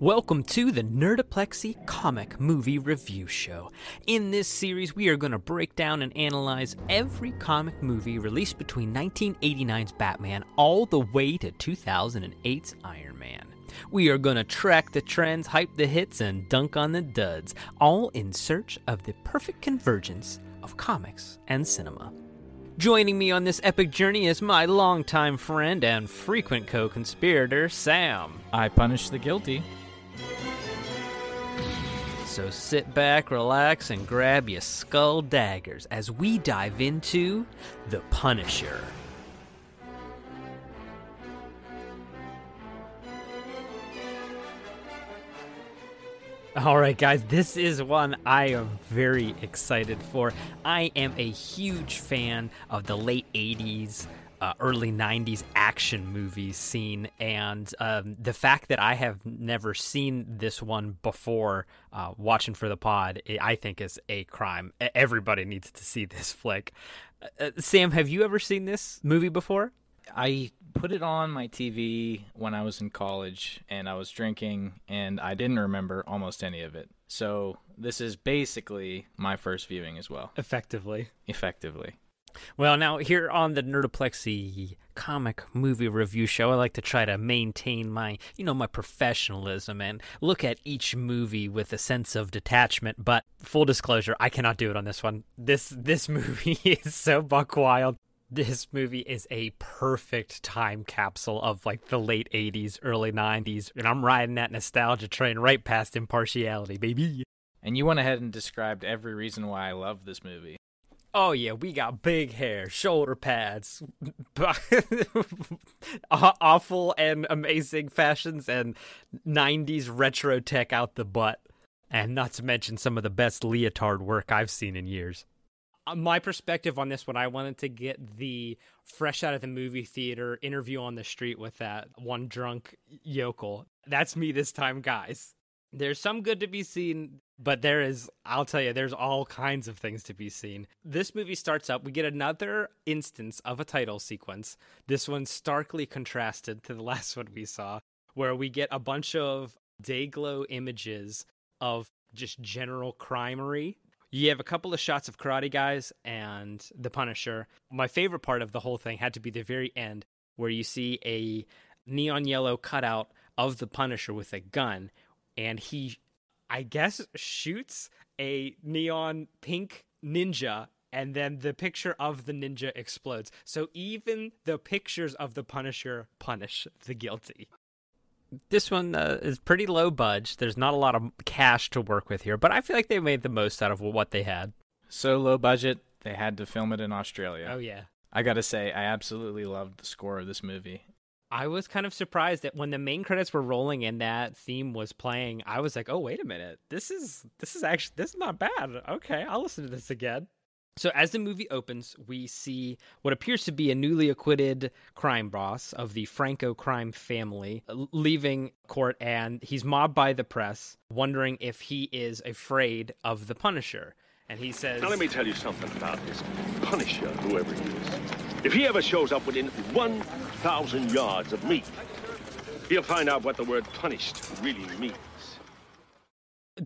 Welcome to the Nerdoplexy Comic Movie Review Show. In this series, we are going to break down and analyze every comic movie released between 1989's Batman all the way to 2008's Iron Man. We are going to track the trends, hype the hits, and dunk on the duds, all in search of the perfect convergence of comics and cinema. Joining me on this epic journey is my longtime friend and frequent co conspirator, Sam. I punish the guilty. So sit back, relax, and grab your skull daggers as we dive into The Punisher. All right, guys, this is one I am very excited for. I am a huge fan of the late 80s, uh, early 90s action movie scene. And um, the fact that I have never seen this one before uh, watching for the pod, I think is a crime. Everybody needs to see this flick. Uh, uh, Sam, have you ever seen this movie before? I put it on my TV when I was in college and I was drinking and I didn't remember almost any of it. So this is basically my first viewing as well. Effectively. Effectively. Well, now here on the Nerdoplexy comic movie review show, I like to try to maintain my, you know, my professionalism and look at each movie with a sense of detachment. But full disclosure, I cannot do it on this one. This this movie is so buck wild this movie is a perfect time capsule of like the late 80s, early 90s, and I'm riding that nostalgia train right past impartiality, baby. And you went ahead and described every reason why I love this movie. Oh yeah, we got big hair, shoulder pads, awful and amazing fashions, and '90s retro tech out the butt, and not to mention some of the best leotard work I've seen in years. Uh, my perspective on this one, I wanted to get the fresh out of the movie theater interview on the street with that one drunk yokel. That's me this time, guys. There's some good to be seen, but there is, I'll tell you, there's all kinds of things to be seen. This movie starts up, we get another instance of a title sequence. This one starkly contrasted to the last one we saw, where we get a bunch of day glow images of just general crimery you have a couple of shots of Karate Guys and The Punisher. My favorite part of the whole thing had to be the very end, where you see a neon yellow cutout of The Punisher with a gun, and he, I guess, shoots a neon pink ninja and then the picture of the ninja explodes. So even the pictures of the Punisher punish the guilty this one uh, is pretty low budge. There's not a lot of cash to work with here, but I feel like they made the most out of what they had. So low budget, they had to film it in Australia. Oh yeah. I got to say I absolutely loved the score of this movie. I was kind of surprised that when the main credits were rolling and that theme was playing, I was like, "Oh, wait a minute. This is this is actually this is not bad. Okay, I'll listen to this again." So, as the movie opens, we see what appears to be a newly acquitted crime boss of the Franco crime family leaving court, and he's mobbed by the press, wondering if he is afraid of the Punisher. And he says, Now, let me tell you something about this Punisher, whoever he is. If he ever shows up within 1,000 yards of me, he'll find out what the word punished really means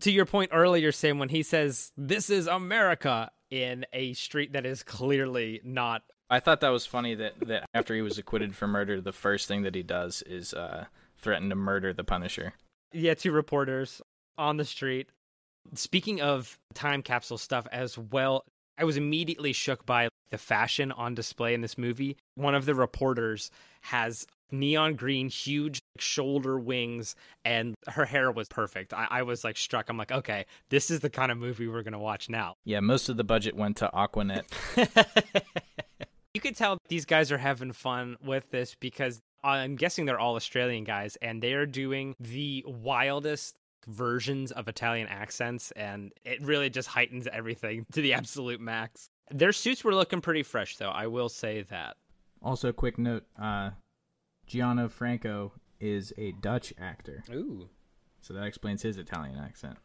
to your point earlier, Sam, when he says, This is America, in a street that is clearly not. I thought that was funny that, that after he was acquitted for murder, the first thing that he does is uh, threaten to murder the Punisher. Yeah, two reporters on the street. Speaking of time capsule stuff as well, I was immediately shook by the fashion on display in this movie. One of the reporters has neon green, huge shoulder wings, and her hair was perfect. I, I, was like struck. I'm like, okay, this is the kind of movie we're gonna watch now. Yeah, most of the budget went to Aqua Net. you could tell these guys are having fun with this because I'm guessing they're all Australian guys, and they are doing the wildest versions of Italian accents, and it really just heightens everything to the absolute max. Their suits were looking pretty fresh, though. I will say that. Also, quick note: uh, Gianni Franco is a Dutch actor. Ooh. So that explains his Italian accent.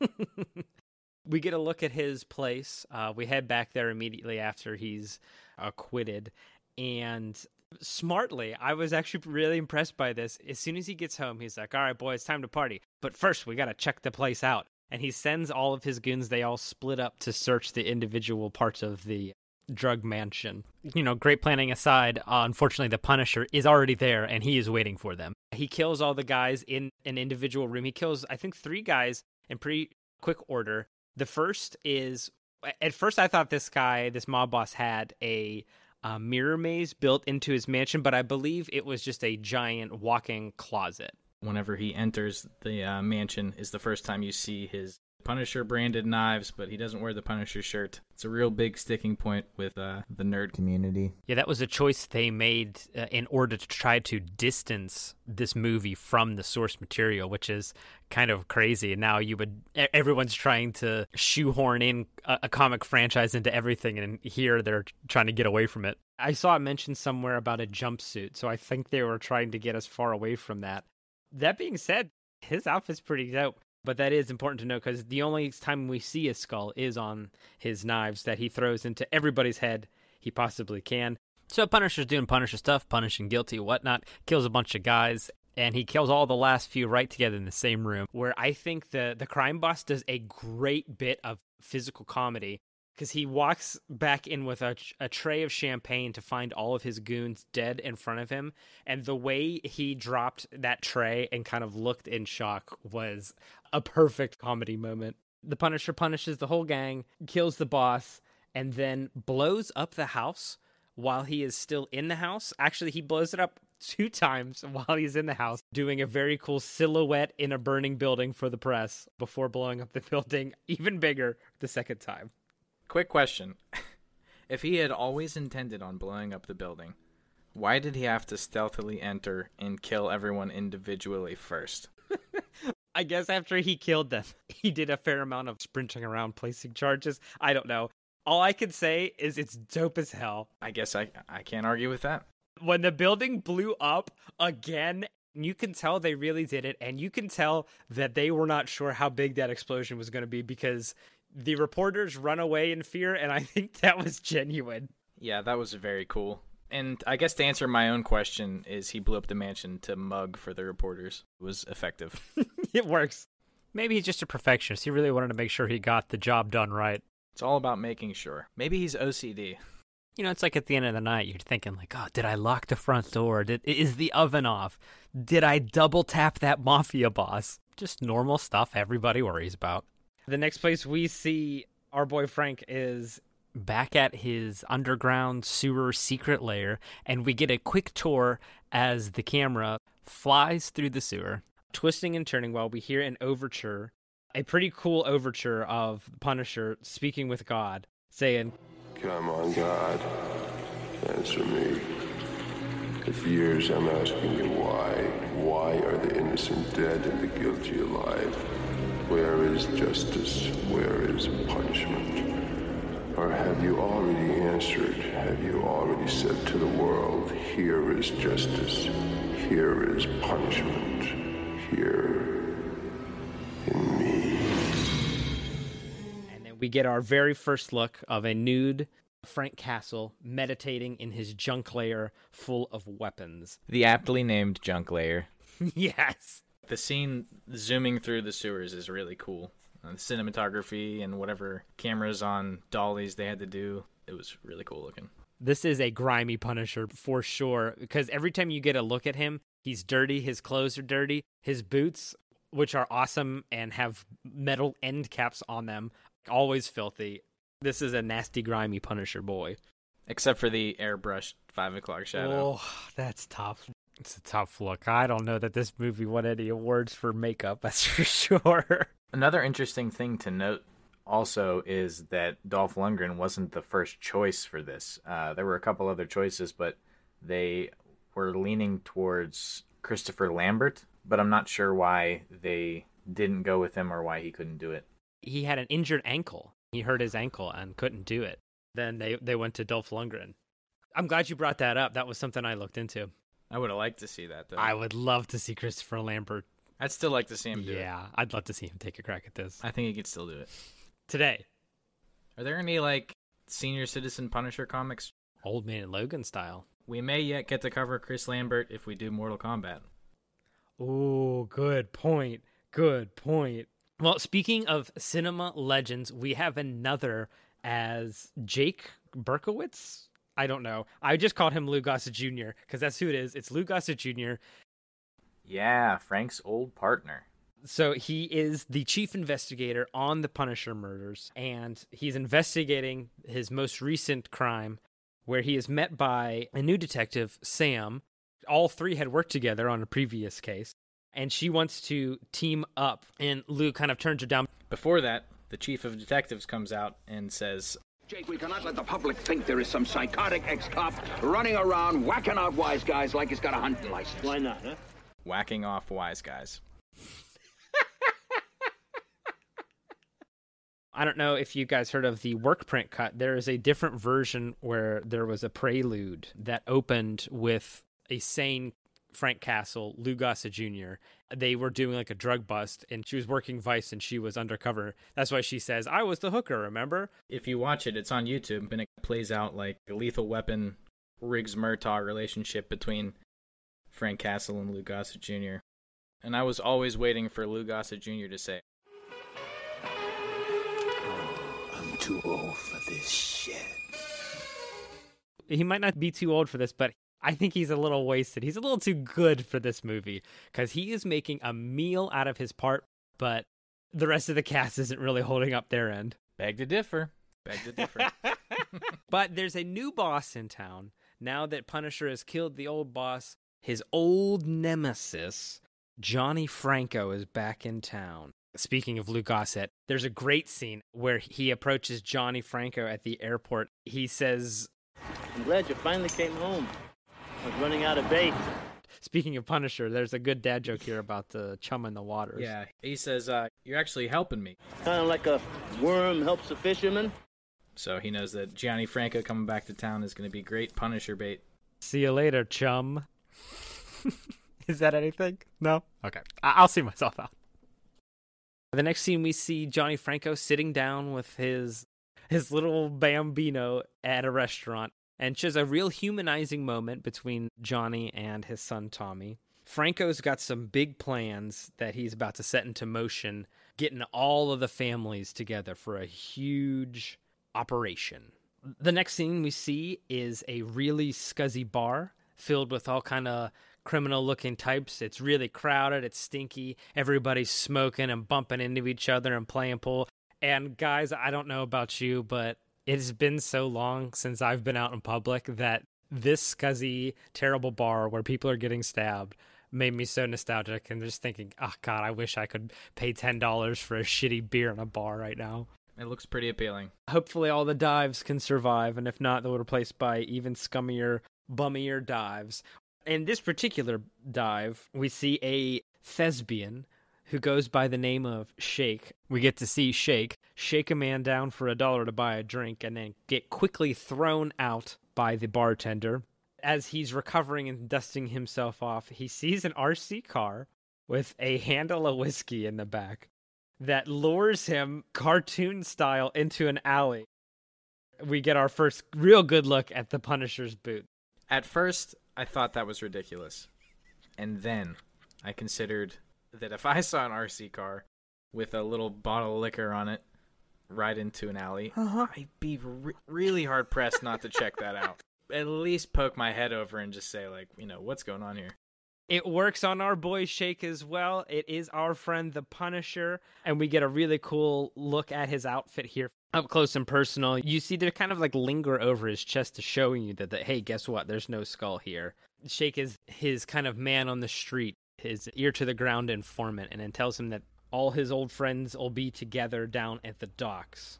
we get a look at his place. Uh, we head back there immediately after he's acquitted. and smartly, I was actually really impressed by this. As soon as he gets home, he's like, "All right, boy, it's time to party. But first, we got to check the place out." And he sends all of his goons. They all split up to search the individual parts of the drug mansion. You know, great planning aside, uh, unfortunately, the Punisher is already there and he is waiting for them. He kills all the guys in an individual room. He kills, I think, three guys in pretty quick order. The first is, at first, I thought this guy, this mob boss, had a uh, mirror maze built into his mansion, but I believe it was just a giant walk-in closet. Whenever he enters the uh, mansion, is the first time you see his Punisher branded knives, but he doesn't wear the Punisher shirt. It's a real big sticking point with uh, the nerd community. Yeah, that was a choice they made uh, in order to try to distance this movie from the source material, which is kind of crazy. And now you would everyone's trying to shoehorn in a, a comic franchise into everything, and here they're trying to get away from it. I saw it mentioned somewhere about a jumpsuit, so I think they were trying to get us far away from that. That being said, his outfit's pretty dope. But that is important to know because the only time we see a skull is on his knives that he throws into everybody's head he possibly can. So Punisher's doing Punisher stuff, punishing guilty, whatnot, kills a bunch of guys, and he kills all the last few right together in the same room. Where I think the the crime boss does a great bit of physical comedy because he walks back in with a, a tray of champagne to find all of his goons dead in front of him. And the way he dropped that tray and kind of looked in shock was a perfect comedy moment. The Punisher punishes the whole gang, kills the boss, and then blows up the house while he is still in the house. Actually, he blows it up two times while he's in the house, doing a very cool silhouette in a burning building for the press before blowing up the building even bigger the second time. Quick question. if he had always intended on blowing up the building, why did he have to stealthily enter and kill everyone individually first? I guess after he killed them, he did a fair amount of sprinting around placing charges. I don't know. All I can say is it's dope as hell. I guess I I can't argue with that. When the building blew up again, you can tell they really did it and you can tell that they were not sure how big that explosion was going to be because the reporters run away in fear, and I think that was genuine. Yeah, that was very cool. And I guess to answer my own question is he blew up the mansion to mug for the reporters. It was effective. it works. Maybe he's just a perfectionist. He really wanted to make sure he got the job done right. It's all about making sure. Maybe he's OCD. You know, it's like at the end of the night, you're thinking like, "Oh, did I lock the front door? Did is the oven off? Did I double tap that mafia boss?" Just normal stuff everybody worries about. The next place we see our boy Frank is back at his underground sewer secret lair, and we get a quick tour as the camera flies through the sewer, twisting and turning while we hear an overture, a pretty cool overture of Punisher speaking with God, saying, Come on, God, answer me. For years I'm asking you why. Why are the innocent dead and the guilty alive? Where is justice? Where is punishment? Or have you already answered? Have you already said to the world, here is justice, here is punishment, here in me? And then we get our very first look of a nude Frank Castle meditating in his junk lair full of weapons. The aptly named junk lair. yes. The scene zooming through the sewers is really cool. Uh, the cinematography and whatever cameras on dollies they had to do, it was really cool looking. This is a grimy Punisher for sure because every time you get a look at him, he's dirty, his clothes are dirty, his boots, which are awesome and have metal end caps on them, always filthy. This is a nasty, grimy Punisher boy. Except for the airbrushed five o'clock shadow. Oh, that's tough. It's a tough look. I don't know that this movie won any awards for makeup, that's for sure. Another interesting thing to note also is that Dolph Lundgren wasn't the first choice for this. Uh, there were a couple other choices, but they were leaning towards Christopher Lambert, but I'm not sure why they didn't go with him or why he couldn't do it. He had an injured ankle. He hurt his ankle and couldn't do it. Then they, they went to Dolph Lundgren. I'm glad you brought that up. That was something I looked into. I would have liked to see that though. I would love to see Christopher Lambert. I'd still like to see him do it. Yeah, I'd love to see him take a crack at this I think he could still do it. today. Are there any like senior citizen Punisher comics? Old Man Logan style. We may yet get to cover Chris Lambert if we do Mortal Kombat. Oh, good point. Good point. Well, speaking of cinema legends, we have another as Jake Berkowitz. I don't know. I just called him Lou Gossett Jr. because that's who it is. It's Lou Gossett Jr. Yeah, Frank's old partner. So he is the chief investigator on the Punisher murders, and he's investigating his most recent crime, where he is met by a new detective, Sam. All three had worked together on a previous case, and she wants to team up. And Lou kind of turns her down. Before that, the chief of detectives comes out and says, Jake, we cannot let the public think there is some psychotic ex-cop running around whacking out wise guys like he's got a hunting license. Why not, huh? whacking off wise guys. I don't know if you guys heard of the work print cut. There is a different version where there was a prelude that opened with a sane Frank Castle, Lou Gossett Jr. They were doing like a drug bust, and she was working Vice, and she was undercover. That's why she says, "I was the hooker." Remember? If you watch it, it's on YouTube, and it plays out like a lethal weapon Riggs Murtaugh relationship between Frank Castle and Lou Gossett Jr. And I was always waiting for Lou Gossett Jr. to say, oh, I'm too old for this shit. He might not be too old for this, but I think he's a little wasted. He's a little too good for this movie because he is making a meal out of his part, but the rest of the cast isn't really holding up their end. Beg to differ. Beg to differ. But there's a new boss in town. Now that Punisher has killed the old boss, his old nemesis, Johnny Franco, is back in town. Speaking of Lou Gossett, there's a great scene where he approaches Johnny Franco at the airport. He says, I'm glad you finally came home. I was running out of bait. Speaking of Punisher, there's a good dad joke here about the chum in the waters. yeah, he says, uh, You're actually helping me. Kind of like a worm helps a fisherman. So he knows that Gianni Franco coming back to town is going to be great Punisher bait. See you later, chum. Is that anything? No? Okay. I- I'll see myself out. The next scene we see Johnny Franco sitting down with his his little bambino at a restaurant and shows a real humanizing moment between Johnny and his son Tommy. Franco's got some big plans that he's about to set into motion, getting all of the families together for a huge operation. The next scene we see is a really scuzzy bar filled with all kind of criminal looking types. It's really crowded, it's stinky. Everybody's smoking and bumping into each other and playing pool. And guys, I don't know about you, but it's been so long since I've been out in public that this scuzzy, terrible bar where people are getting stabbed made me so nostalgic and just thinking, oh god, I wish I could pay ten dollars for a shitty beer in a bar right now. It looks pretty appealing. Hopefully all the dives can survive, and if not, they'll be replaced by even scummier, bummier dives. In this particular dive, we see a thespian who goes by the name of Shake. We get to see Shake shake a man down for a dollar to buy a drink and then get quickly thrown out by the bartender. As he's recovering and dusting himself off, he sees an RC car with a handle of whiskey in the back that lures him cartoon style into an alley. We get our first real good look at the Punisher's boot. At first, I thought that was ridiculous. And then I considered that if I saw an RC car with a little bottle of liquor on it right into an alley, uh-huh. I'd be re- really hard pressed not to check that out. At least poke my head over and just say, like, you know, what's going on here? It works on our boy Shake as well. It is our friend the Punisher, and we get a really cool look at his outfit here up close and personal. You see, they kind of like linger over his chest to showing you that, that hey, guess what? There's no skull here. Shake is his kind of man on the street, his ear to the ground informant, and then tells him that all his old friends will be together down at the docks.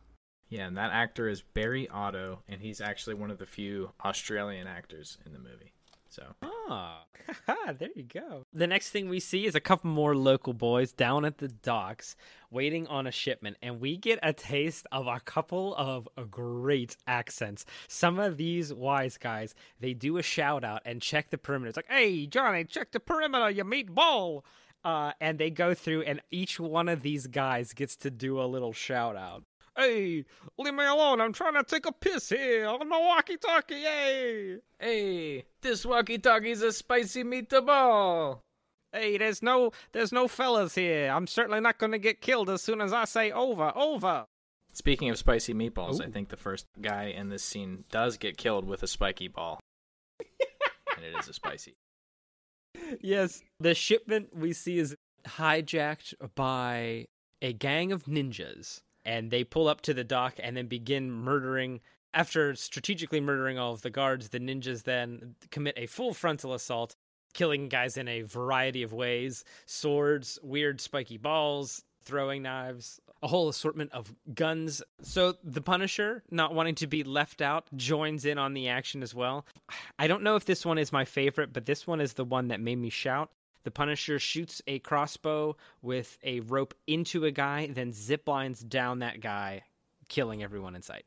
Yeah, and that actor is Barry Otto, and he's actually one of the few Australian actors in the movie. So Ah, there you go. The next thing we see is a couple more local boys down at the docks waiting on a shipment, and we get a taste of a couple of great accents. Some of these wise guys, they do a shout out and check the perimeter. It's like, hey, Johnny, check the perimeter, you meatball. Uh, and they go through, and each one of these guys gets to do a little shout out. Hey, leave me alone. I'm trying to take a piss here on the walkie talkie. Hey, Hey, this walkie-talkie's a spicy meatball. Hey, there's no there's no fellas here. I'm certainly not gonna get killed as soon as I say over, over. Speaking of spicy meatballs, I think the first guy in this scene does get killed with a spiky ball. and it is a spicy. Yes. The shipment we see is hijacked by a gang of ninjas, and they pull up to the dock and then begin murdering. After strategically murdering all of the guards, the ninjas then commit a full frontal assault, killing guys in a variety of ways swords, weird spiky balls, throwing knives, a whole assortment of guns. So the Punisher, not wanting to be left out, joins in on the action as well. I don't know if this one is my favorite, but this one is the one that made me shout. The Punisher shoots a crossbow with a rope into a guy, then zip lines down that guy, killing everyone in sight.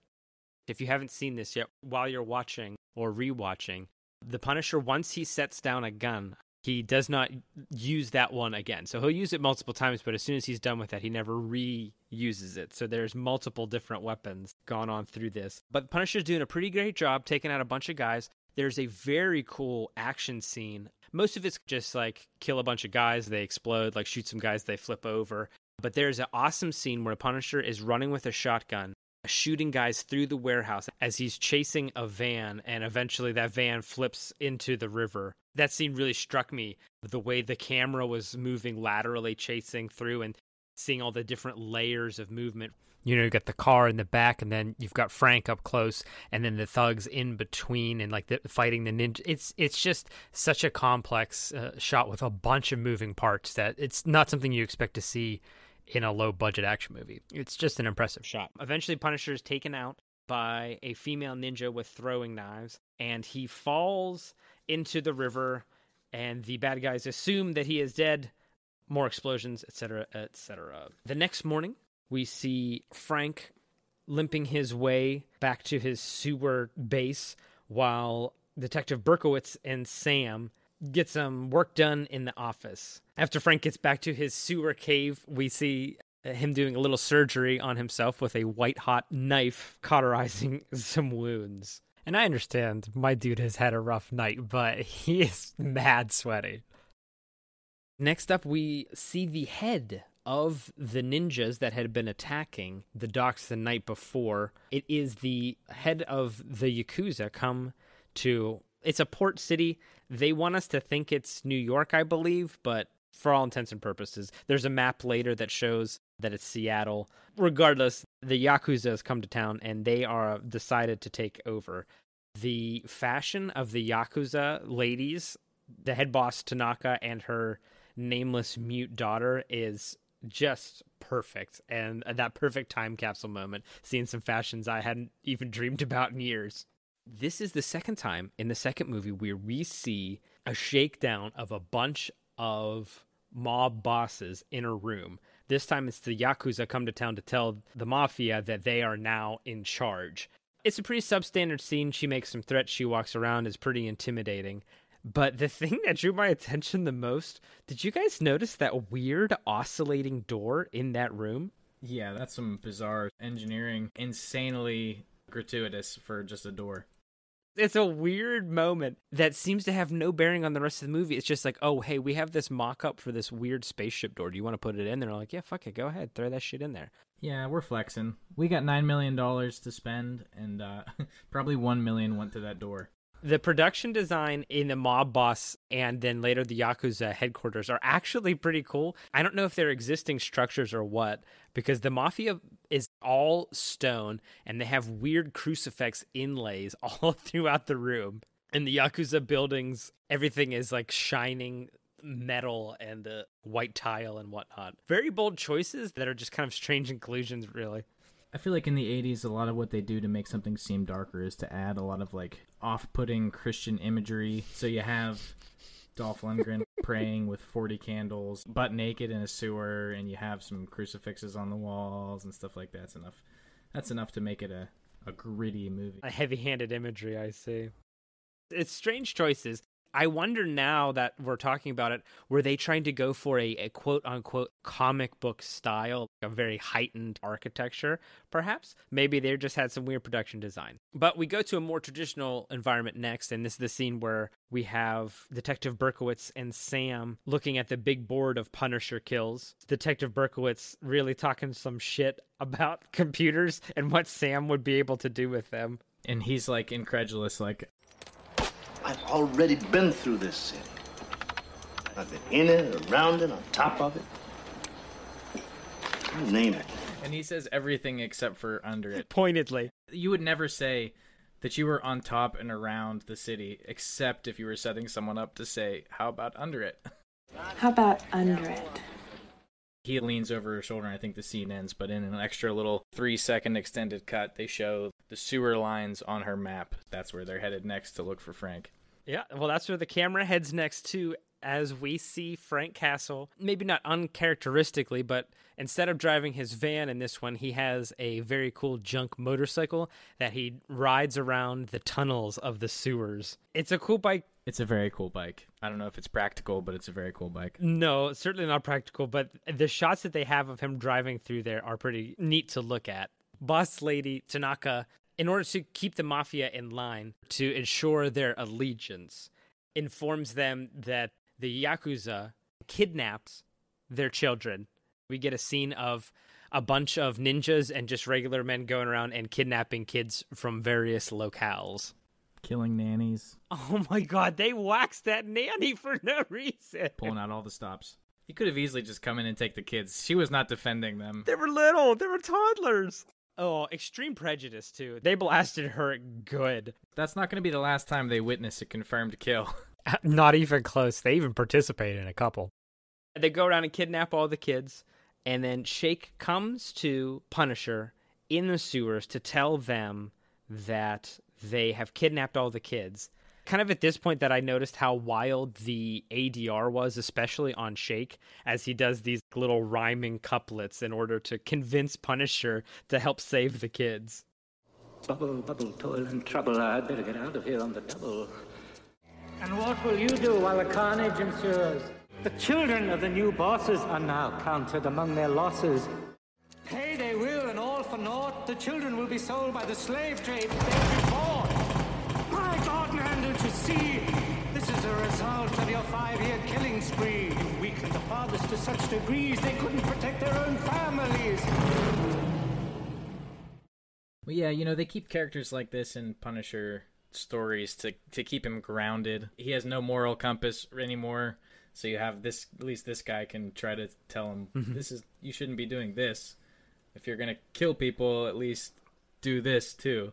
If you haven't seen this yet, while you're watching or rewatching, the Punisher, once he sets down a gun, he does not use that one again. So he'll use it multiple times, but as soon as he's done with that, he never reuses it. So there's multiple different weapons gone on through this. But Punisher's doing a pretty great job taking out a bunch of guys. There's a very cool action scene. Most of it's just like kill a bunch of guys, they explode, like shoot some guys, they flip over. But there's an awesome scene where a Punisher is running with a shotgun, shooting guys through the warehouse as he's chasing a van, and eventually that van flips into the river. That scene really struck me the way the camera was moving laterally, chasing through, and seeing all the different layers of movement. You know, you got the car in the back, and then you've got Frank up close, and then the thugs in between, and like the, fighting the ninja. It's it's just such a complex uh, shot with a bunch of moving parts that it's not something you expect to see in a low budget action movie. It's just an impressive shot. Eventually, Punisher is taken out by a female ninja with throwing knives, and he falls into the river, and the bad guys assume that he is dead. More explosions, etc., etc. The next morning, we see Frank limping his way back to his sewer base while Detective Berkowitz and Sam get some work done in the office. After Frank gets back to his sewer cave, we see him doing a little surgery on himself with a white hot knife, cauterizing some wounds. And I understand my dude has had a rough night, but he is mad sweaty. Next up, we see the head of the ninjas that had been attacking the docks the night before. It is the head of the Yakuza come to. It's a port city. They want us to think it's New York, I believe, but for all intents and purposes, there's a map later that shows that it's Seattle. Regardless, the Yakuza has come to town and they are uh, decided to take over. The fashion of the Yakuza ladies, the head boss Tanaka and her nameless mute daughter is just perfect. And that perfect time capsule moment seeing some fashions i hadn't even dreamed about in years. This is the second time in the second movie where we see a shakedown of a bunch of mob bosses in a room. This time it's the yakuza come to town to tell the mafia that they are now in charge. It's a pretty substandard scene. She makes some threats. She walks around. Is pretty intimidating but the thing that drew my attention the most, did you guys notice that weird oscillating door in that room? Yeah, that's some bizarre engineering, insanely gratuitous for just a door. It's a weird moment that seems to have no bearing on the rest of the movie. It's just like, oh, hey, we have this mock up for this weird spaceship door. Do you want to put it in? They're like, yeah, fuck it, go ahead, throw that shit in there. Yeah, we're flexing. We got nine million dollars to spend, and uh, probably one million went to that door. The production design in the mob boss and then later the Yakuza headquarters are actually pretty cool. I don't know if they're existing structures or what, because the mafia is all stone and they have weird crucifix inlays all throughout the room. And the Yakuza buildings, everything is like shining metal and uh, white tile and whatnot. Very bold choices that are just kind of strange inclusions, really. I feel like in the 80s, a lot of what they do to make something seem darker is to add a lot of like off putting Christian imagery. So you have Dolph Lundgren praying with 40 candles, butt naked in a sewer, and you have some crucifixes on the walls and stuff like that. That's enough. That's enough to make it a, a gritty movie. A heavy handed imagery, I see. It's strange choices. I wonder now that we're talking about it, were they trying to go for a, a quote unquote comic book style, a very heightened architecture, perhaps? Maybe they just had some weird production design. But we go to a more traditional environment next, and this is the scene where we have Detective Berkowitz and Sam looking at the big board of Punisher kills. Detective Berkowitz really talking some shit about computers and what Sam would be able to do with them. And he's like incredulous, like, I've already been through this city. I've been in it, around it, on top of it. You name it. and he says everything except for under it. Pointedly. You would never say that you were on top and around the city, except if you were setting someone up to say, "How about under it?" How about under it? He leans over her shoulder, and I think the scene ends. But in an extra little three-second extended cut, they show the sewer lines on her map. That's where they're headed next to look for Frank. Yeah, well, that's where the camera heads next to as we see Frank Castle, maybe not uncharacteristically, but instead of driving his van in this one, he has a very cool junk motorcycle that he rides around the tunnels of the sewers. It's a cool bike. It's a very cool bike. I don't know if it's practical, but it's a very cool bike. No, certainly not practical, but the shots that they have of him driving through there are pretty neat to look at. Boss lady Tanaka, in order to keep the mafia in line, to ensure their allegiance, informs them that the Yakuza kidnaps their children. We get a scene of a bunch of ninjas and just regular men going around and kidnapping kids from various locales. Killing nannies, Oh my god, they waxed that nanny for no reason. pulling out all the stops. He could have easily just come in and take the kids. She was not defending them. They were little, they were toddlers. Oh, extreme prejudice too. They blasted her good. That's not going to be the last time they witness a confirmed kill. Uh, not even close. They even participate in a couple. They go around and kidnap all the kids, and then Shake comes to Punisher in the sewers to tell them that they have kidnapped all the kids. Kind of at this point that I noticed how wild the ADR was, especially on Shake, as he does these little rhyming couplets in order to convince Punisher to help save the kids. Bubble, bubble, toil and trouble. I'd better get out of here on the double. And what will you do while the carnage ensues? The children of the new bosses are now counted among their losses. Pay they will, and all for naught. The children will be sold by the slave trade. They'll be bought. My God, man, don't you see? This is a result of your five-year killing spree. You've weakened the fathers to such degrees they couldn't protect their own families. Well, yeah, you know, they keep characters like this in Punisher stories to to keep him grounded. He has no moral compass anymore. So you have this at least this guy can try to tell him mm-hmm. this is you shouldn't be doing this. If you're going to kill people, at least do this too.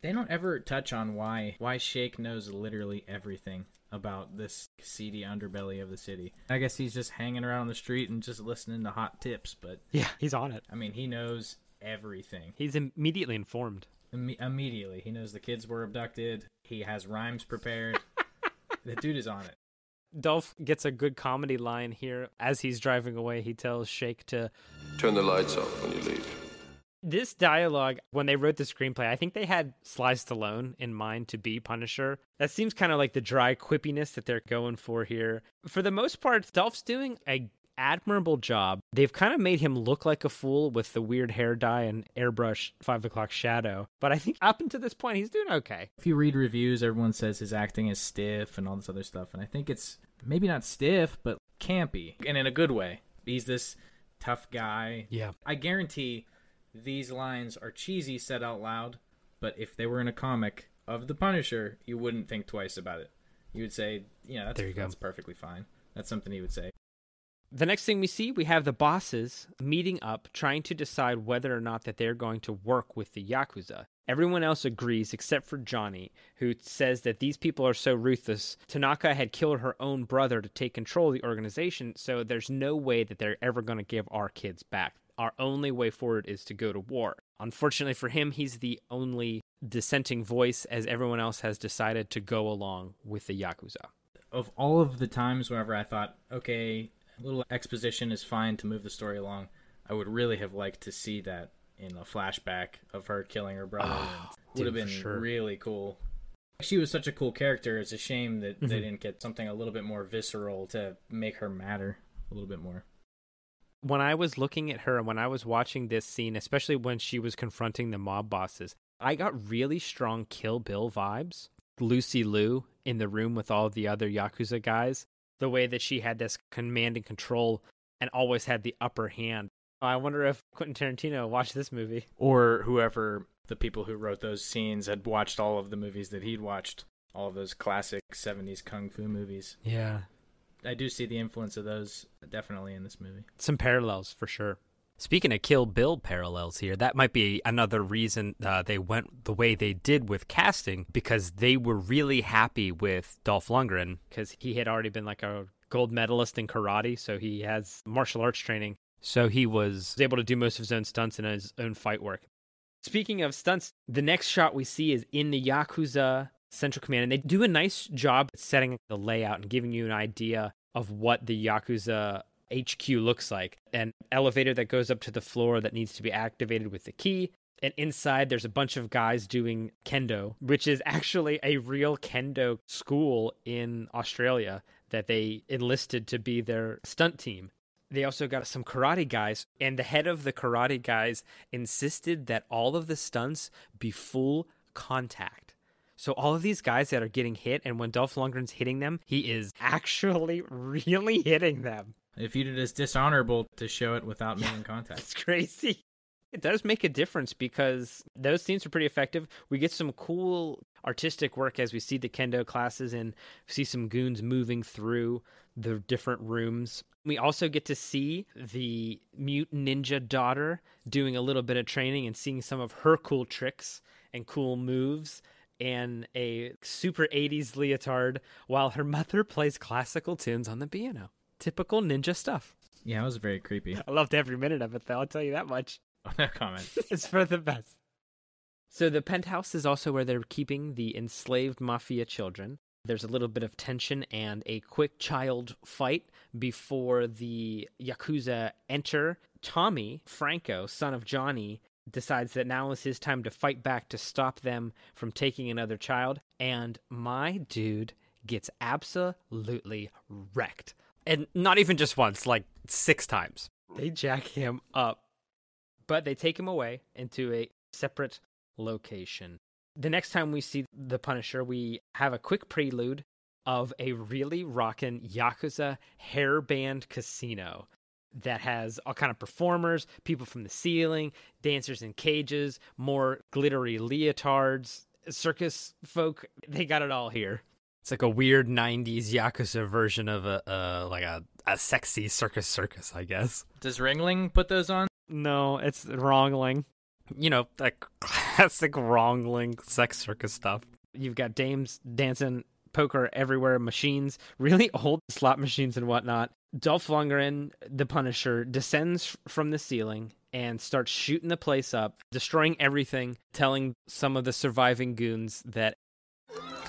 They don't ever touch on why why Shake knows literally everything about this seedy underbelly of the city. I guess he's just hanging around the street and just listening to hot tips, but Yeah, he's on it. I mean, he knows everything. He's immediately informed. Imme- immediately. He knows the kids were abducted. He has rhymes prepared. the dude is on it. Dolph gets a good comedy line here. As he's driving away, he tells Shake to. Turn the lights off when you leave. This dialogue, when they wrote the screenplay, I think they had Sly Stallone in mind to be Punisher. That seems kind of like the dry quippiness that they're going for here. For the most part, Dolph's doing a admirable job. They've kind of made him look like a fool with the weird hair dye and airbrush five o'clock shadow. But I think up until this point, he's doing okay. If you read reviews, everyone says his acting is stiff and all this other stuff. And I think it's maybe not stiff, but campy. And in a good way. He's this tough guy. Yeah. I guarantee these lines are cheesy said out loud, but if they were in a comic of the Punisher, you wouldn't think twice about it. You would say, yeah, that's, There you go. that's perfectly fine. That's something he would say. The next thing we see, we have the bosses meeting up, trying to decide whether or not that they're going to work with the Yakuza. Everyone else agrees except for Johnny, who says that these people are so ruthless. Tanaka had killed her own brother to take control of the organization, so there's no way that they're ever going to give our kids back. Our only way forward is to go to war. Unfortunately for him, he's the only dissenting voice, as everyone else has decided to go along with the Yakuza. of all of the times whenever I thought, okay, a little exposition is fine to move the story along, I would really have liked to see that in a flashback of her killing her brother. and would have been sure. really cool. She was such a cool character. It's a shame that they Mhm. didn't get something a little bit more visceral to make her matter a little bit more. When I was looking at her and when I was watching this scene, especially when she was confronting the mob bosses, I got really strong Kill Bill vibes. Lucy Liu in the room with all the other Yakuza guys, the way that she had this command and control and always had the upper hand. I wonder if Quentin Tarantino watched this movie. Or whoever the people who wrote those scenes had watched all of the movies that he'd watched, all of those classic 70s kung fu movies. Yeah. I do see the influence of those definitely in this movie. Some parallels for sure. Speaking of Kill Bill parallels here, that might be another reason uh, they went the way they did with casting because they were really happy with Dolph Lundgren because he had already been like a gold medalist in karate, so he has martial arts training. So he was able to do most of his own stunts and his own fight work. Speaking of stunts, the next shot we see is in the Yakuza Central Command, and they do a nice job setting the layout and giving you an idea of what the Yakuza HQ looks like. An elevator that goes up to the floor that needs to be activated with the key. And inside, there's a bunch of guys doing kendo, which is actually a real kendo school in Australia that they enlisted to be their stunt team. They also got some karate guys, and the head of the karate guys insisted that all of the stunts be full contact. So all of these guys that are getting hit, and when Dolph Lundgren's hitting them, he is actually really hitting them. If you did it's dishonorable to show it without making contact. It's crazy. It does make a difference because those scenes are pretty effective. We get some cool artistic work as we see the kendo classes and see some goons moving through the different rooms. We also get to see the mute ninja daughter doing a little bit of training and seeing some of her cool tricks and cool moves and a super 80s leotard while her mother plays classical tunes on the piano. Typical ninja stuff. Yeah, it was very creepy. I loved every minute of it, though. I'll tell you that much. Oh, no comment. it's for the best. So the penthouse is also where they're keeping the enslaved mafia children. There's a little bit of tension and a quick child fight before the Yakuza enter. Tommy, Franco, son of Johnny, decides that now is his time to fight back to stop them from taking another child. And my dude gets absolutely wrecked. And not even just once, like six times. They jack him up but they take him away into a separate location. The next time we see the Punisher, we have a quick prelude of a really rockin' Yakuza hairband casino that has all kind of performers, people from the ceiling, dancers in cages, more glittery leotards, circus folk. They got it all here. It's like a weird '90s Yakuza version of a uh, like a, a sexy circus circus, I guess. Does Ringling put those on? No, it's wrongling. You know, that classic wrongling sex circus stuff. You've got dames dancing poker everywhere, machines, really old slot machines and whatnot. Dolph Lundgren, the Punisher, descends from the ceiling and starts shooting the place up, destroying everything, telling some of the surviving goons that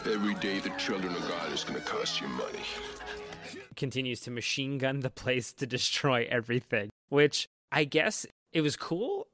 Every day the children of God is going to cost you money. continues to machine gun the place to destroy everything, which I guess it was cool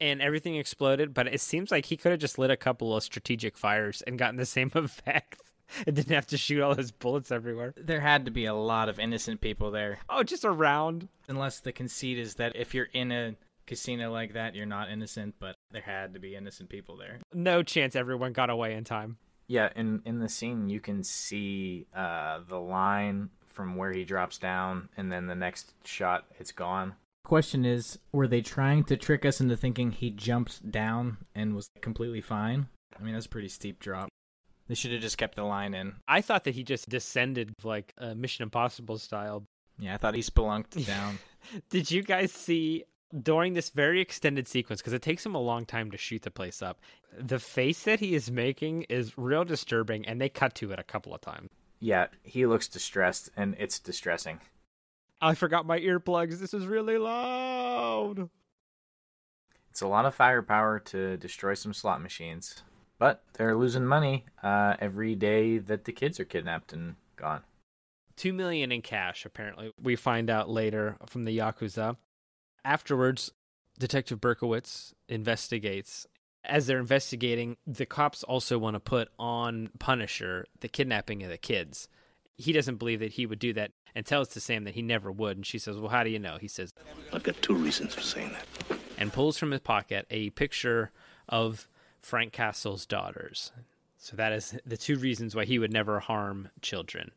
and everything exploded, but it seems like he could have just lit a couple of strategic fires and gotten the same effect and didn't have to shoot all those bullets everywhere. There had to be a lot of innocent people there. Oh, just around. Unless the conceit is that if you're in a casino like that, you're not innocent, but there had to be innocent people there. No chance everyone got away in time. Yeah, in in the scene you can see uh, the line from where he drops down, and then the next shot it's gone. Question is, were they trying to trick us into thinking he jumped down and was completely fine? I mean, that's a pretty steep drop. They should have just kept the line in. I thought that he just descended like uh, Mission Impossible style. Yeah, I thought he spelunked down. Did you guys see during this very extended sequence because it takes him a long time to shoot the place up the face that he is making is real disturbing and they cut to it a couple of times Yeah, he looks distressed, and it's distressing. i forgot my earplugs this is really loud It's a lot of firepower to destroy some slot machines, but they're losing money uh, every day that the kids are kidnapped and gone. Two million in cash, apparently. We find out later from the Yakuza. Afterwards, Detective Berkowitz investigates As they're investigating, the cops also want to put on Punisher the kidnapping of the kids. He doesn't believe that he would do that and tells to Sam that he never would. And she says, Well, how do you know? He says, I've got two reasons for saying that. and pulls from his pocket a picture of Frank Castle's daughters. So that is the two reasons why he would never harm children.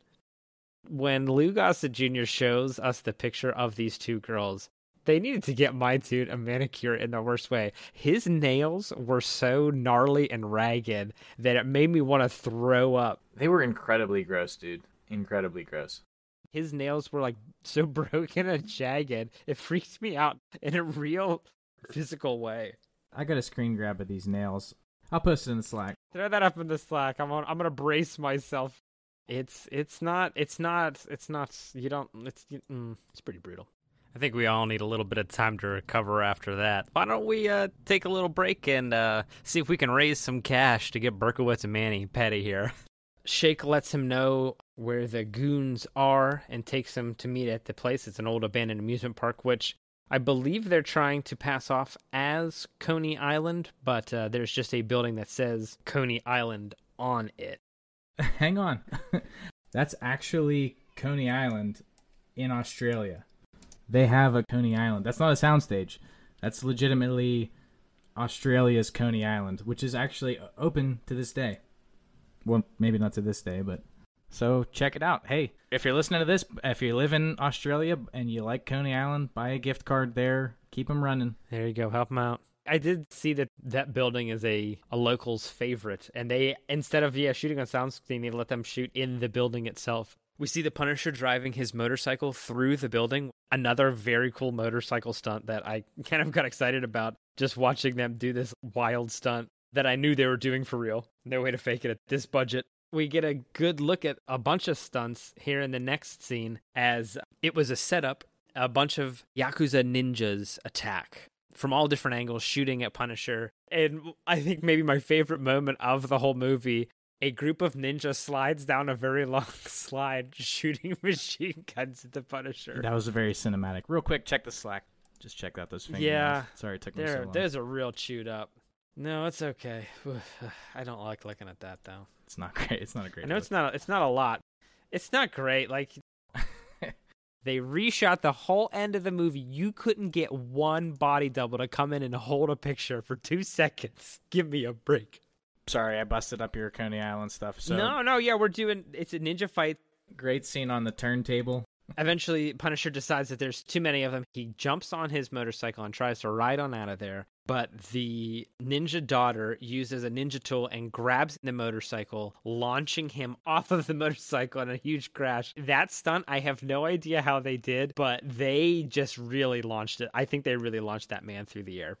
When Lou Gossett Jr. shows us the picture of these two girls, they needed to get my dude a manicure in the worst way. His nails were so gnarly and ragged that it made me want to throw up. They were incredibly gross, dude. Incredibly gross. His nails were like so broken and jagged. It freaked me out in a real physical way. I got a screen grab of these nails. I'll post it in the Slack. Throw that up in the Slack. I'm on. I'm gonna brace myself. It's it's not it's not it's not you don't it's mm, it's pretty brutal. I think we all need a little bit of time to recover after that. Why don't we uh, take a little break and uh, see if we can raise some cash to get Berkowitz and Manny petty here. Shake lets him know where the goons are and takes him to meet at the place. It's an old abandoned amusement park, which I believe they're trying to pass off as Coney Island, but uh, there's just a building that says Coney Island on it. Hang on. That's actually Coney Island in Australia. They have a Coney Island. That's not a soundstage. That's legitimately Australia's Coney Island, which is actually open to this day. Well, maybe not to this day, but so check it out. Hey, if you're listening to this, if you live in Australia and you like Coney Island, buy a gift card there. Keep them running. There you go. Help them out. I did see that that building is a, a local's favorite, and they instead of yeah shooting on sound screen, they let them shoot in the building itself. We see the Punisher driving his motorcycle through the building. Another very cool motorcycle stunt that I kind of got excited about just watching them do this wild stunt that I knew they were doing for real. No way to fake it at this budget. We get a good look at a bunch of stunts here in the next scene as it was a setup. A bunch of Yakuza ninjas attack from all different angles, shooting at Punisher. And I think maybe my favorite moment of the whole movie a group of ninjas slides down a very long slide, shooting machine guns at the Punisher. That was very cinematic. Real quick, check the Slack. Just check out those fingers Yeah, sorry it took me so long. There's a real chewed up. No, it's okay. I don't like looking at that though. It's not great. It's not a great. I know look. it's not. It's not a lot. It's not great. Like they reshot the whole end of the movie. You couldn't get one body double to come in and hold a picture for two seconds. Give me a break. Sorry, I busted up your Coney Island stuff. So no, no, yeah, we're doing. It's a ninja fight. great scene on the turntable. Eventually, Punisher decides that there's too many of them. He jumps on his motorcycle and tries to ride on out of there. But the ninja daughter uses a ninja tool and grabs the motorcycle, launching him off of the motorcycle in a huge crash. That stunt, I have no idea how they did, but they just really launched it. I think they really launched that man through the air.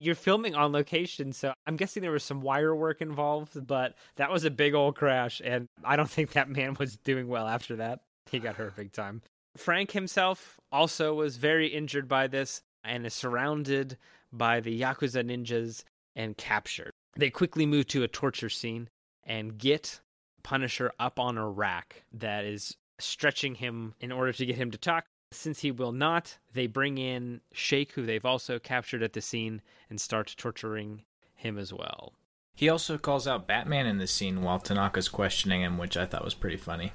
You're filming on location, so I'm guessing there was some wire work involved, but that was a big old crash, and I don't think that man was doing well after that. He got hurt big time. Frank himself also was very injured by this and is surrounded by the Yakuza ninjas and captured. They quickly move to a torture scene and get Punisher up on a rack that is stretching him in order to get him to talk. Since he will not, they bring in Shake, who they've also captured at the scene, and start torturing him as well. He also calls out Batman in this scene while Tanaka's questioning him, which I thought was pretty funny.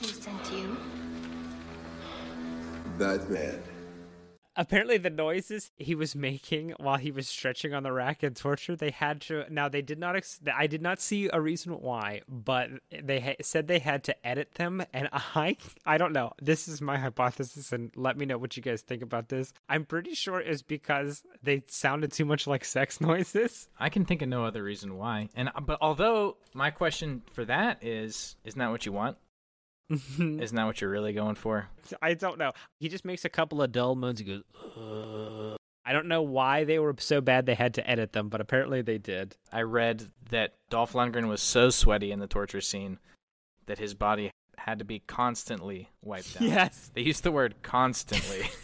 Who sent you? Batman. Apparently the noises he was making while he was stretching on the rack and torture they had to now they did not ex- i did not see a reason why but they ha- said they had to edit them and i i don't know this is my hypothesis and let me know what you guys think about this i'm pretty sure it's because they sounded too much like sex noises I can think of no other reason why. And but although my question for that is, isn't that what you want? Mm-hmm. isn't that what you're really going for? i don't know he just makes a couple of dull moans he goes "Ugh." i don't know why they were so bad they had to edit them but apparently they did I read that Dolph Lundgren was so sweaty in the torture scene that his body had to be constantly wiped out. Yes. They used the word constantly.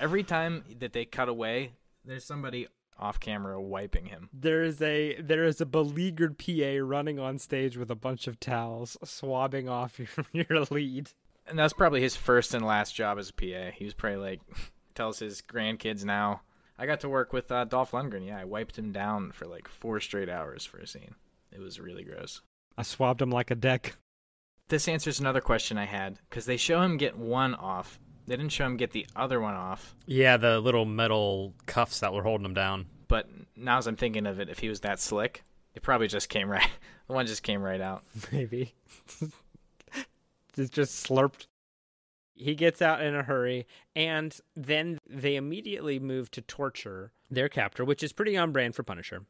Every time that they cut away, there's somebody off camera wiping him. There is a there is a beleaguered PA running on stage with a bunch of towels, swabbing off your, your lead. And that's probably his first and last job as a PA. He was probably like tells his grandkids now. I got to work with uh, Dolph Lundgren. Yeah, I wiped him down for like four straight hours for a scene. It was really gross. I swabbed him like a deck. This answers another question I had because they show him get one off. They didn't show him get the other one off. Yeah, the little metal cuffs that were holding him down. But now as I'm thinking of it, if he was that slick, it probably just came right. The one just came right out. Maybe. it's just slurped. He gets out in a hurry, and then they immediately move to torture their captor, which is pretty on brand for Punisher.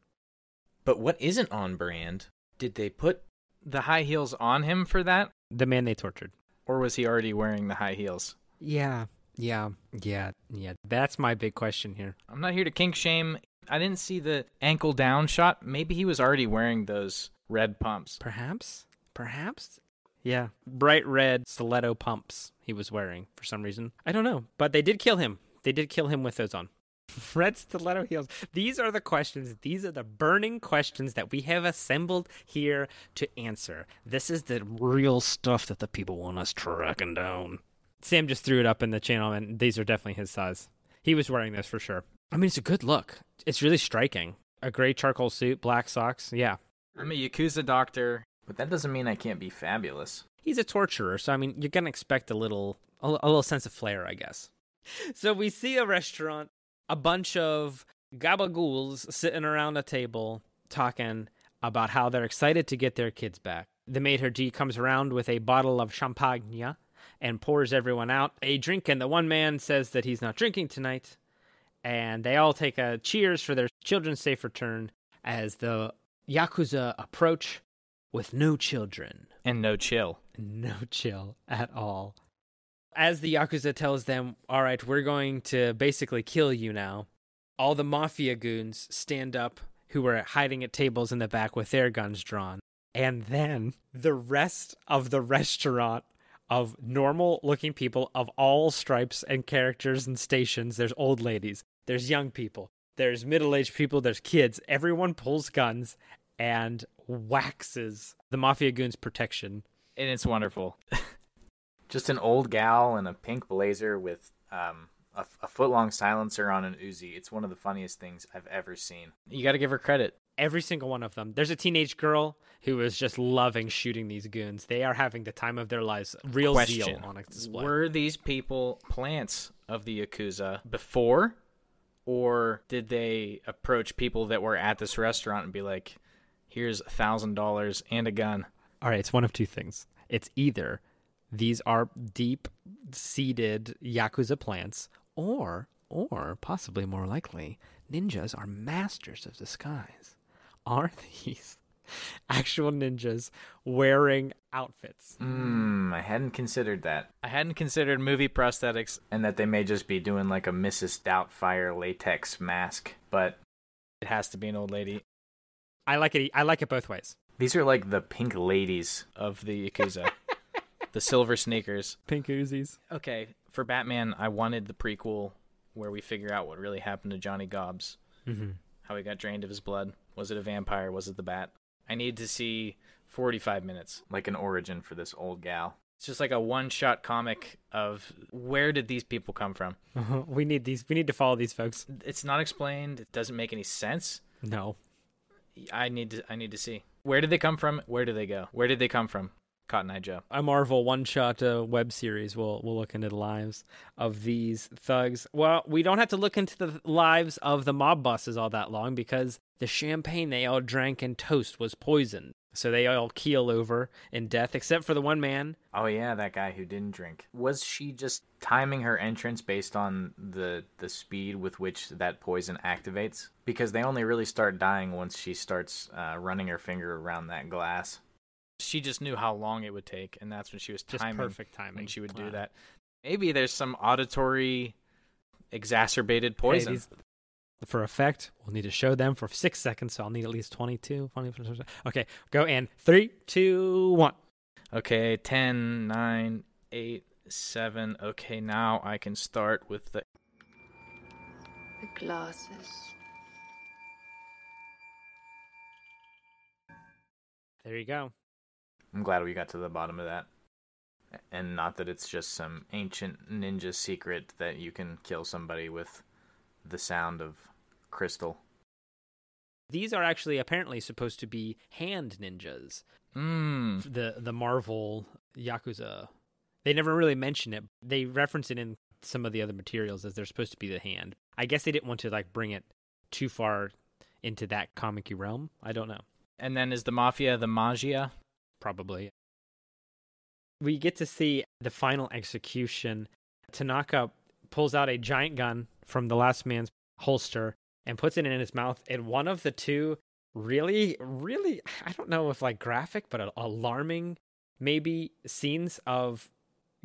But what isn't on brand? Did they put the high heels on him for that? The man they tortured. Or was he already wearing the high heels? Yeah, yeah, yeah, yeah. That's my big question here. I'm not here to kink shame. I didn't see the ankle down shot. Maybe he was already wearing those red pumps. Perhaps? Perhaps? Yeah. Bright red stiletto pumps he was wearing for some reason. I don't know. But they did kill him. They did kill him with those on. red stiletto heels. These are the questions. These are the burning questions that we have assembled here to answer. This is the real stuff that the people want us tracking down. Sam just threw it up in the channel, and these are definitely his size. He was wearing this for sure. I mean, it's a good look. It's really striking. A gray charcoal suit, black socks. Yeah. I'm a Yakuza doctor. But that doesn't mean I can't be fabulous. He's a torturer, so I mean, you're gonna expect a little, a, a little sense of flair, I guess. So we see a restaurant, a bunch of gabagools sitting around a table talking about how they're excited to get their kids back. The maitre d comes around with a bottle of champagne and pours everyone out a drink, and the one man says that he's not drinking tonight, and they all take a cheers for their children's safe return as the yakuza approach with no children and no chill. No chill at all. As the Yakuza tells them, All right, we're going to basically kill you now, all the mafia goons stand up who were hiding at tables in the back with their guns drawn. And then the rest of the restaurant of normal looking people of all stripes and characters and stations. There's old ladies, there's young people, there's middle aged people, there's kids. Everyone pulls guns and waxes the mafia goons protection. And it's wonderful. Just an old gal in a pink blazer with um, a, a foot long silencer on an uzi. It's one of the funniest things i've ever seen. You got to give her credit every single one of them there's a teenage girl who is just loving shooting these goons they are having the time of their lives real Question. zeal on display were these people plants of the yakuza before or did they approach people that were at this restaurant and be like here's a thousand dollars and a gun. All right, it's one of two things. It's either these are deep seated yakuza plants, or or possibly more likely, ninjas are masters of disguise. Are these actual ninjas wearing outfits? Hmm, I hadn't considered that. I hadn't considered movie prosthetics, and that they may just be doing like a Mrs. Doubtfire latex mask, but it has to be an old lady. I like it. I like it both ways. These are like the pink ladies of the Yakuza. the silver sneakers. Pink Uzis. Okay, for Batman, I wanted the prequel where we figure out what really happened to Johnny Gobbs. Mm-hmm. How he got drained of his blood. Was it a vampire? Was it the bat? I need to see 45 minutes. Like an origin for this old gal. It's just like a one-shot comic of where did these people come from? We need these. We need to follow these folks. It's not explained. It doesn't make any sense. No. I need to I need to see. Where did they come from? Where do they go? Where did they come from? Cotton Eye Joe. A Marvel one-shot uh, web series. We'll we'll look into the lives of these thugs. Well, we don't have to look into the lives of the mob bosses all that long because the champagne they all drank and toast was poisoned. So they all keel over in death, except for the one man. Oh yeah, that guy who didn't drink. Was she just timing her entrance based on the the speed with which that poison activates? Because they only really start dying once she starts uh, running her finger around that glass. She just knew how long it would take, and that's when she was timing. Just perfect timing. When she would do that. Maybe there's some auditory exacerbated poison. Hey, these, for effect, we'll need to show them for six seconds, so I'll need at least 22. 20, okay, go in three, two, one. Okay, 10, 9, 8, 7. Okay, now I can start with the. The glasses. There you go. I'm glad we got to the bottom of that. And not that it's just some ancient ninja secret that you can kill somebody with the sound of crystal. These are actually apparently supposed to be hand ninjas. Mm. The the Marvel Yakuza. They never really mention it. They reference it in some of the other materials as they're supposed to be the hand. I guess they didn't want to like bring it too far into that comic realm. I don't know. And then is the mafia the magia? Probably. We get to see the final execution. Tanaka pulls out a giant gun from the last man's holster and puts it in his mouth. And one of the two really, really, I don't know if like graphic, but alarming maybe scenes of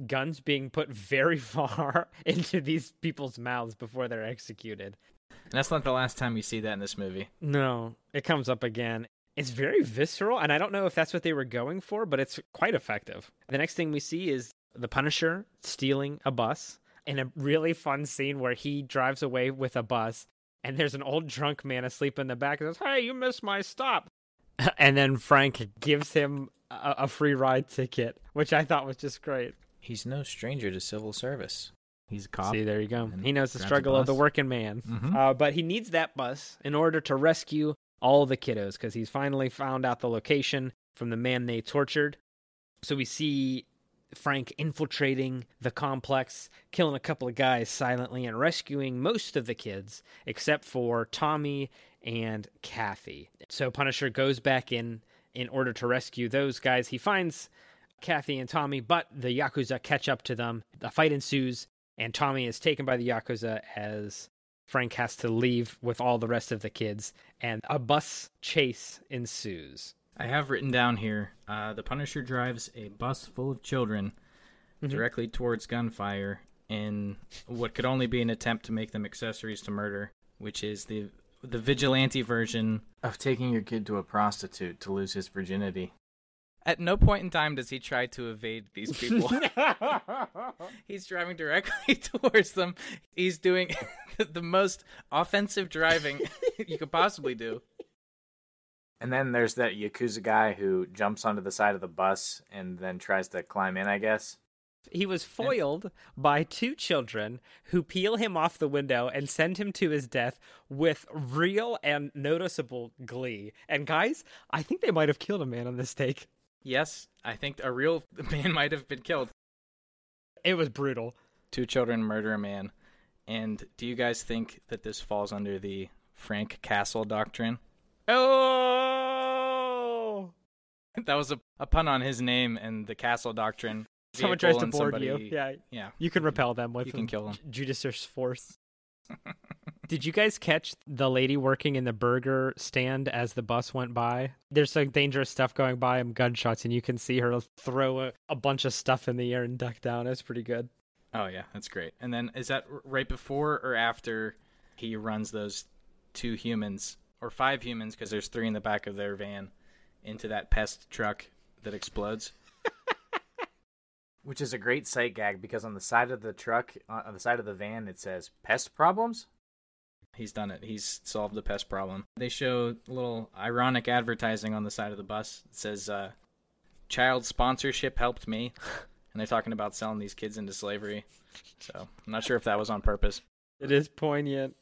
guns being put very far into these people's mouths before they're executed. And that's not the last time you see that in this movie. No, it comes up again. It's very visceral, and I don't know if that's what they were going for, but it's quite effective. The next thing we see is the Punisher stealing a bus in a really fun scene where he drives away with a bus, and there's an old drunk man asleep in the back and says, Hey, you missed my stop. and then Frank gives him a, a free ride ticket, which I thought was just great. He's no stranger to civil service. He's a cop. See, there you go. He knows the struggle of the working man. Mhm. Uh, but he needs that bus in order to rescue all the kiddos because he's finally found out the location from the man they tortured. So we see Frank infiltrating the complex, killing a couple of guys silently, and rescuing most of the kids except for Tommy and Kathy. So Punisher goes back in in order to rescue those guys. He finds Kathy and Tommy, but the Yakuza catch up to them. The fight ensues, and Tommy is taken by the Yakuza as Frank has to leave with all the rest of the kids, and a bus chase ensues. I have written down here uh, the Punisher drives a bus full of children Mhm. directly towards gunfire in what could only be an attempt to make them accessories to murder, which is the the vigilante version. Of taking your kid to a prostitute to lose his virginity. At no point in time does he try to evade these people. He's driving directly towards them. He's doing the most offensive driving you could possibly do. And then there's that Yakuza guy who jumps onto the side of the bus and then tries to climb in, I guess. He was foiled by two children who peel him off the window and send him to his death with real and noticeable glee. And guys, I think they might have killed a man on this take. Yes, I think a real man might have been killed. It was brutal. Two children murder a man. And do you guys think that this falls under the Frank Castle doctrine? Oh! That was a, a pun on his name and the Castle doctrine. Someone tries to board somebody- you. Yeah. Yeah. You can repel them with You can kill them. judicious force. Did you guys catch the lady working in the burger stand as the bus went by? There's some dangerous stuff going by and gunshots, and you can see her throw a, a bunch of stuff in the air and duck down. It's pretty good. Oh yeah, that's great. And then is that right before or after he runs those two humans or five humans because there's three in the back of their van into that pest truck that explodes? Which is a great sight gag because on the side of the truck, uh, on the side of the van, it says pest problems. He's done it. He's solved the pest problem. They show a little ironic advertising on the side of the bus. It says, uh, "Child sponsorship helped me," and they're talking about selling these kids into slavery. So I'm not sure if that was on purpose. It is poignant.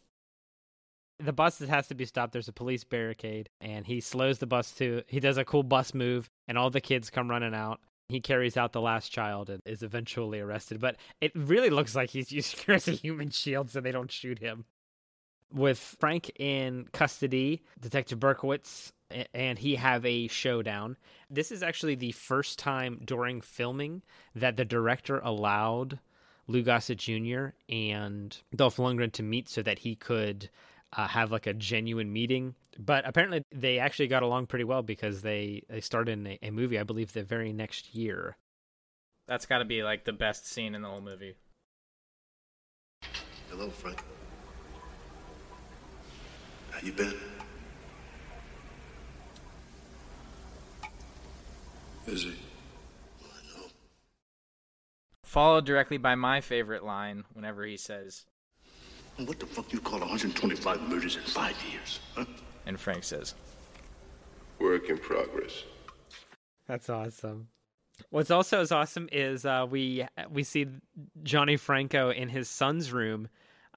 The bus has to be stopped. There's a police barricade, and he slows the bus to. He does a cool bus move, and all the kids come running out. He carries out the last child and is eventually arrested. But it really looks like he's using her as a human shield so they don't shoot him. With Frank in custody, Detective Berkowitz and he have a showdown. This is actually the first time during filming that the director allowed Lou Gossett Jr. and Dolph Lundgren to meet so that he could uh, have like a genuine meeting. But apparently, they actually got along pretty well because they they started in a, a movie, I believe, the very next year. That's got to be like the best scene in the whole movie. Hello, Frank. How you been? Is he? Followed directly by my favorite line whenever he says, And what the fuck you call 125 murders in five years? Huh? and Frank says, Work in progress. That's awesome. What's also as awesome is uh, we we see Gianni Franco in his son's room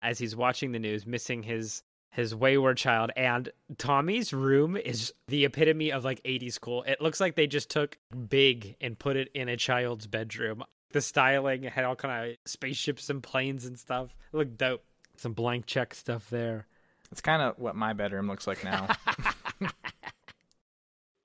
as he's watching the news, missing his his wayward child. And Tommy's room is the epitome of like 80s cool. It looks like they just took big and put it in a child's bedroom. The styling had all kind of spaceships and planes and stuff. It looked dope. Some blank check stuff there. It's kind of what my bedroom looks like now.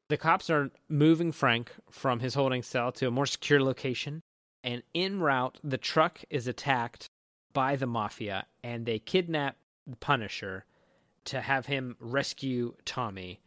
The cops are moving Frank from his holding cell to a more secure location. And en route, the truck is attacked by the mafia and they kidnap the Punisher to have him rescue Tommy.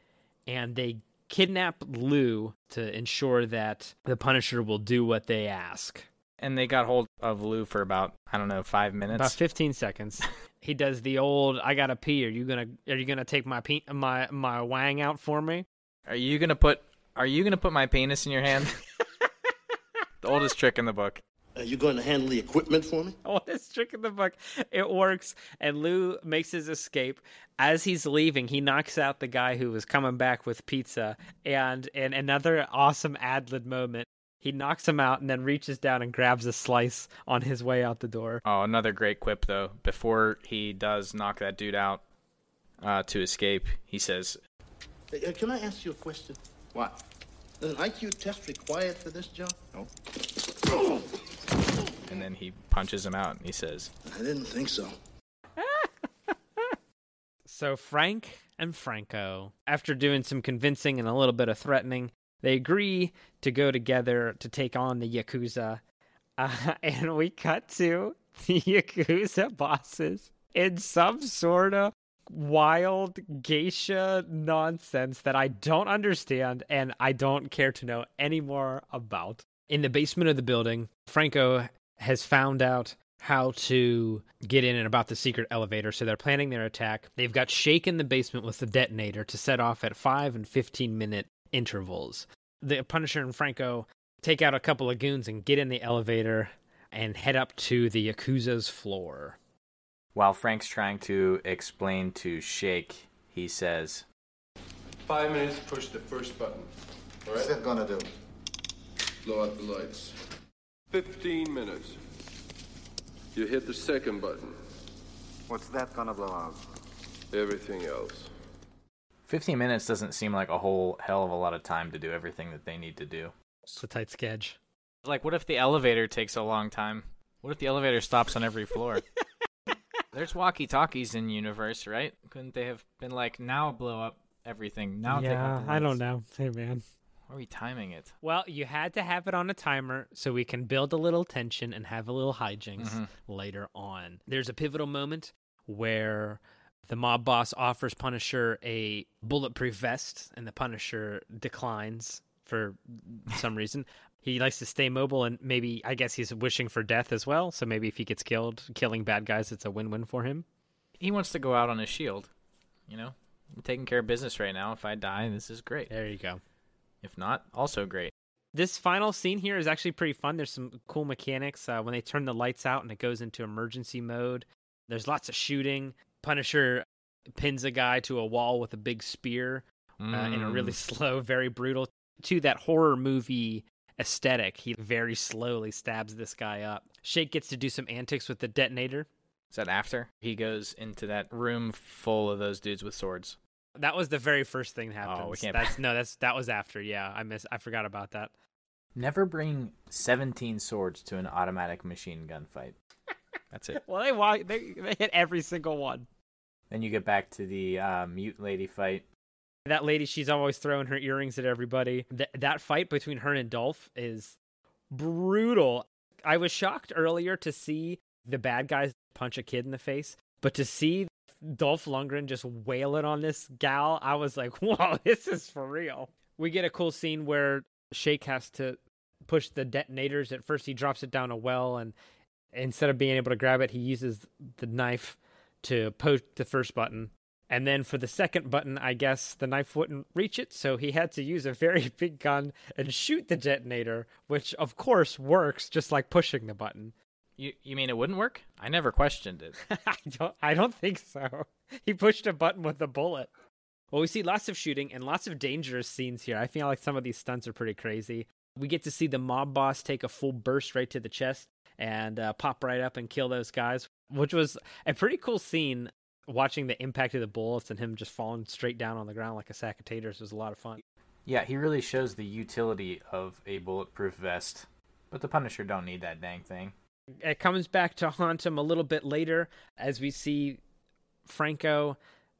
And they kidnap Lou to ensure that the Punisher will do what they ask. and they got hold of Lou for about I don't know five minutes. About 15 seconds. he does the old I got to pee. Are you going to are you going to take my pe- my my wang out for me? Are you gonna put Are you gonna put my penis in your hand? the oldest trick in the book. Are you going to handle the equipment for me? Oh, oldest trick in the book. It works, and Lou makes his escape. As he's leaving, he knocks out the guy who was coming back with pizza, and in another awesome ad lib moment, he knocks him out and then reaches down and grabs a slice on his way out the door. Oh, another great quip though. Before he does knock that dude out uh, to escape, he says, Uh, can I ask you a question? What? Is an IQ test required for this job? No. and then he punches him out, and he says, I didn't think so. So Frank and Franco, after doing some convincing and a little bit of threatening, they agree to go together to take on the Yakuza. Uh, and we cut to the Yakuza bosses in some sort of wild geisha nonsense that I don't understand and I don't care to know any more about. In the basement of the building, Franco has found out how to get in and about the secret elevator, so they're planning their attack. They've got Shake in the basement with the detonator to set off at 5 and 15 minute intervals. The Punisher and Franco take out a couple of goons and get in the elevator and head up to the Yakuza's floor. While Frank's trying to explain to Shake, he says, Five minutes to push the first button. All right? What's that gonna do? Blow out the lights. Fifteen minutes. You hit the second button. What's that gonna blow out? Everything else. 15 minutes doesn't seem like a whole hell of a lot of time to do everything that they need to do. It's a tight sketch. "Like, what if the elevator takes a long time? What if the elevator stops on every floor?" There's walkie-talkies in universe, right? Couldn't they have been like, "Now blow up everything. Now yeah, out I don't know. Hey, man. How are we timing it? Well, you had to have it on a timer so we can build a little tension and have a little hijinks Mhm. later on. There's a pivotal moment where the mob boss offers Punisher a bulletproof vest, and the Punisher declines for some reason. He likes to stay mobile, and maybe, I guess he's wishing for death as well. So maybe if he gets killed, killing bad guys, it's a win win for him. He wants to go out on his shield. You know, I'm taking care of business right now. If I die, this is great. There you go. If not, also great. This final scene here is actually pretty fun. There's some cool mechanics uh, when they turn the lights out and it goes into emergency mode. There's lots of shooting. Punisher pins a guy to a wall with a big spear uh, in a really Mm. slow, very brutal, to that horror movie aesthetic. He very slowly stabs this guy up. Shake gets to do some antics with the detonator. Is that after he goes into that room full of those dudes with swords? That was the very first thing that happens. Oh, we can't- That's no, that's that was after. Yeah, I miss. I forgot about that. Never bring 17 swords to an automatic machine gun fight. That's it. Well, they walk. They, they hit every single one. Then you get back to the uh, mute lady fight. That lady, she's always throwing her earrings at everybody. Th- that fight between her and Dolph is brutal. I was shocked earlier to see the bad guys punch a kid in the face, but to see Dolph Lundgren just wailing on this gal, I was like, whoa, this is for real. We get a cool scene where Shake has to push the detonators. At first, he drops it down a well, and instead of being able to grab it, he uses the knife to poke the first button. And then for the second button, I guess the knife wouldn't reach it, so he had to use a very big gun and shoot the detonator, which of course works, just like pushing the button. You you mean it wouldn't work? I never questioned it. I don't I don't think so. He pushed a button with a bullet. Well, we see lots of shooting and lots of dangerous scenes here. I feel like some of these stunts are pretty crazy. We get to see the mob boss take a full burst right to the chest and uh, pop right up and kill those guys, which was a pretty cool scene. Watching the impact of the bullets and him just falling straight down on the ground like a sack of taters was a lot of fun. Yeah, he really shows the utility of a bulletproof vest. But the Punisher don't need that dang thing. It comes back to haunt him a little bit later as we see Franco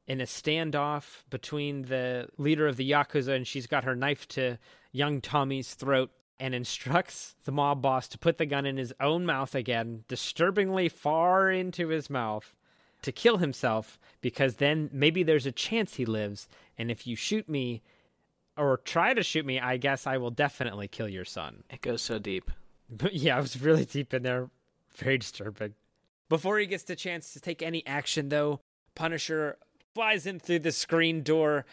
in a standoff between the leader of the Yakuza and she's got her knife to young Tommy's throat and instructs the mob boss to put the gun in his own mouth again, disturbingly far into his mouth, to kill himself because then maybe there's a chance he lives. And if you shoot me or try to shoot me, I guess I will definitely kill your son. It goes so deep. But yeah, I was really deep in there. Very disturbing. Before he gets the chance to take any action, though, Punisher flies in through the screen door,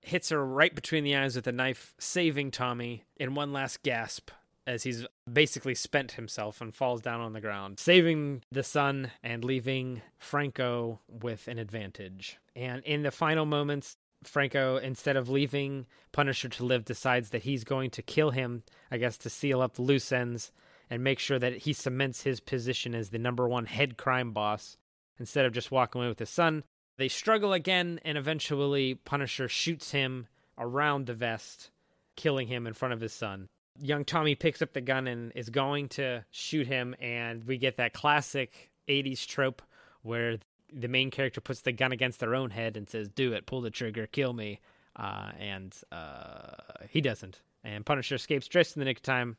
hits her right between the eyes with a knife, saving Tommy in one last gasp as he's basically spent himself and falls down on the ground, saving the son and leaving Franco with an advantage. And in the final moments, Franco, instead of leaving Punisher to live, decides that he's going to kill him, I guess, to seal up the loose ends and make sure that he cements his position as the number one head crime boss instead of just walking away with his son. They struggle again, and eventually Punisher shoots him around the vest, killing him in front of his son. Young Tommy picks up the gun and is going to shoot him, and we get that classic 80s trope where the main character puts the gun against their own head and says, Do it, pull the trigger, kill me. Uh, and uh, he doesn't. And Punisher escapes just in the nick of time.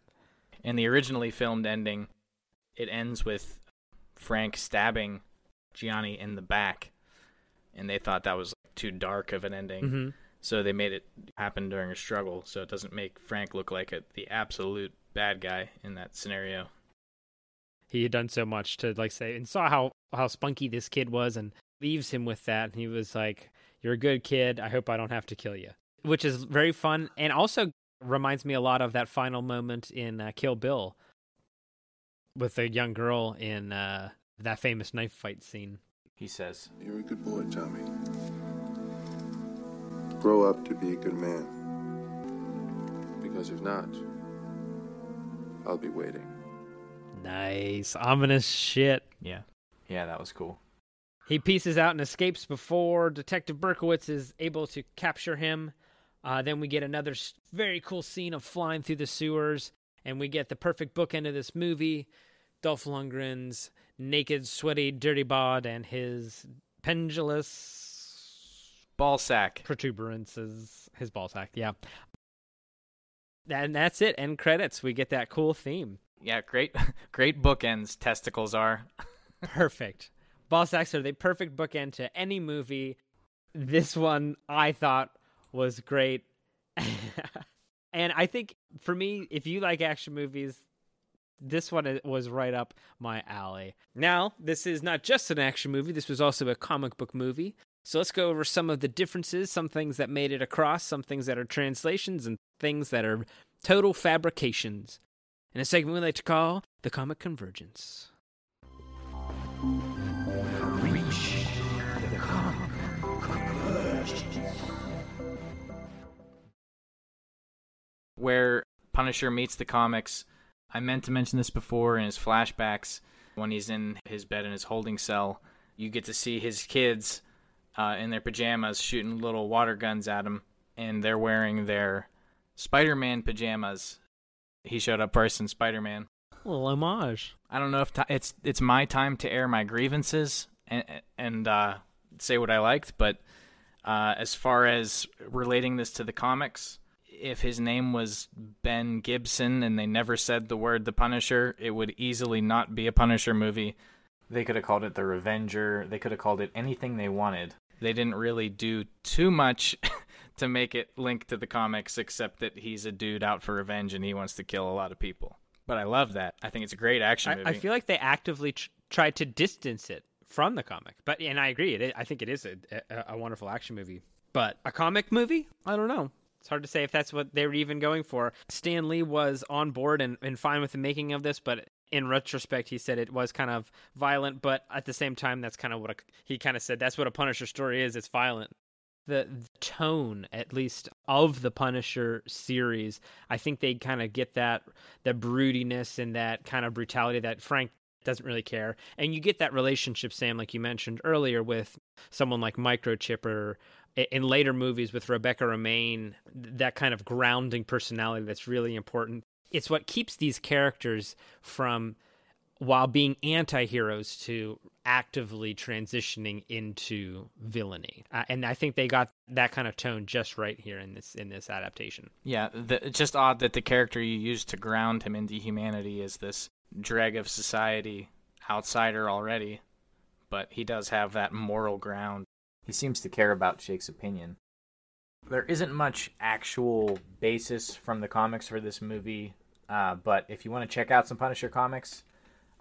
In the originally filmed ending, it ends with Frank stabbing Gianni in the back, and they thought that was too dark of an ending. Mm-hmm. So they made it happen during a struggle, so it doesn't make Frank look like a, the absolute bad guy in that scenario. He had done so much to like say and saw how how spunky this kid was, and leaves him with that. And he was like, "You're a good kid. I hope I don't have to kill you," which is very fun, and also reminds me a lot of that final moment in uh, Kill Bill with the young girl in uh, that famous knife fight scene. He says, You're a good boy, Tommy. Grow up to be a good man. Because if not, I'll be waiting. Nice, ominous shit. Yeah. Yeah, that was cool. He pieces out and escapes before Detective Berkowitz is able to capture him. Uh, then we get another very cool scene of flying through the sewers, and we get the perfect bookend of this movie Dolph Lundgren's naked, sweaty, dirty bod and his pendulous ball sack protuberances. His ball sack, yeah. And that's it. End credits. We get that cool theme. Yeah, great, great bookends. Testicles are perfect. Ball sacks are the perfect bookend to any movie. This one I thought was great. and I think for me, if you like action movies, this one was right up my alley. Now, this is not just an action movie, this was also a comic book movie. So let's go over some of the differences, some things that made it across, some things that are translations, and things that are total fabrications. In a segment we like to call the Comic Convergence. Where Punisher meets the comics I meant to mention this before in his flashbacks when he's in his bed in his holding cell. You get to see his kids uh, in their pajamas shooting little water guns at him, and they're wearing their Spider Man pajamas. He showed up first in Spider Man. Well, homage. I don't know if t- it's it's my time to air my grievances and and uh, say what I liked, but uh, as far as relating this to the comics, if his name was Ben Gibson and they never said the word the Punisher, it would easily not be a Punisher movie. They could have called it the Revenger. They could have called it anything they wanted. They didn't really do too much to make it link to the comics, except that he's a dude out for revenge and he wants to kill a lot of people. But I love that. I think it's a great action movie. I, I feel like they actively tr- tried to distance it from the comic. But and I agree. It, I think it is a, a, a wonderful action movie. But a comic movie? I don't know. It's hard to say if that's what they were even going for. Stan Lee was on board and, and fine with the making of this, but in retrospect, he said it was kind of violent, but at the same time, that's kind of what a, he kind of said. That's what a Punisher story is. It's violent. the, the tone at least of the Punisher series. I think they kind of get that that broodiness and that kind of brutality that Frank doesn't really care. And you get that relationship, Sam, like you mentioned earlier, with someone like Microchip or in later movies with Rebecca Romijn, that kind of grounding personality that's really important. It's what keeps these characters from, while being anti heroes, to actively transitioning into villainy. Uh, and I think they got that kind of tone just right here in this in this adaptation. Yeah, the, it's just odd that the character you use to ground him into humanity is this dreg of society outsider already, but he does have that moral ground. He seems to care about Shake's opinion. There isn't much actual basis from the comics for this movie, uh, but if you want to check out some Punisher comics,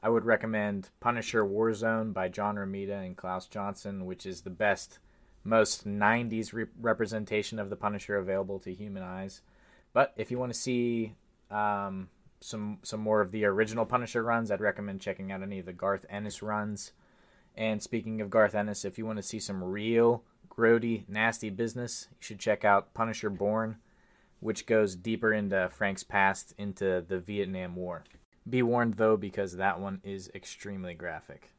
I would recommend Punisher Warzone by John Romita and Klaus Janson, which is the best, most 90s re- representation of the Punisher available to human eyes. But if you want to see um, some some more of the original Punisher runs, I'd recommend checking out any of the Garth Ennis runs. And speaking of Garth Ennis, if you want to see some real grody, nasty business, you should check out Punisher Born, which goes deeper into Frank's past into the Vietnam War. Be warned though, because that one is extremely graphic.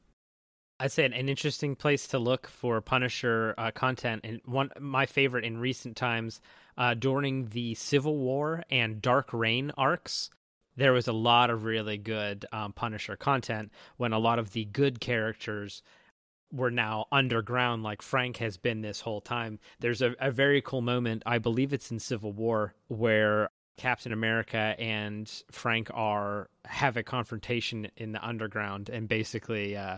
I'd say an, an interesting place to look for Punisher uh, content, and one my favorite in recent times uh, during the Civil War and Dark Reign arcs there was a lot of really good um, Punisher content when a lot of the good characters were now underground, like Frank has been this whole time. There's a, a very cool moment, I believe it's in Civil War, where Captain America and Frank are have a confrontation in the underground, and basically, uh,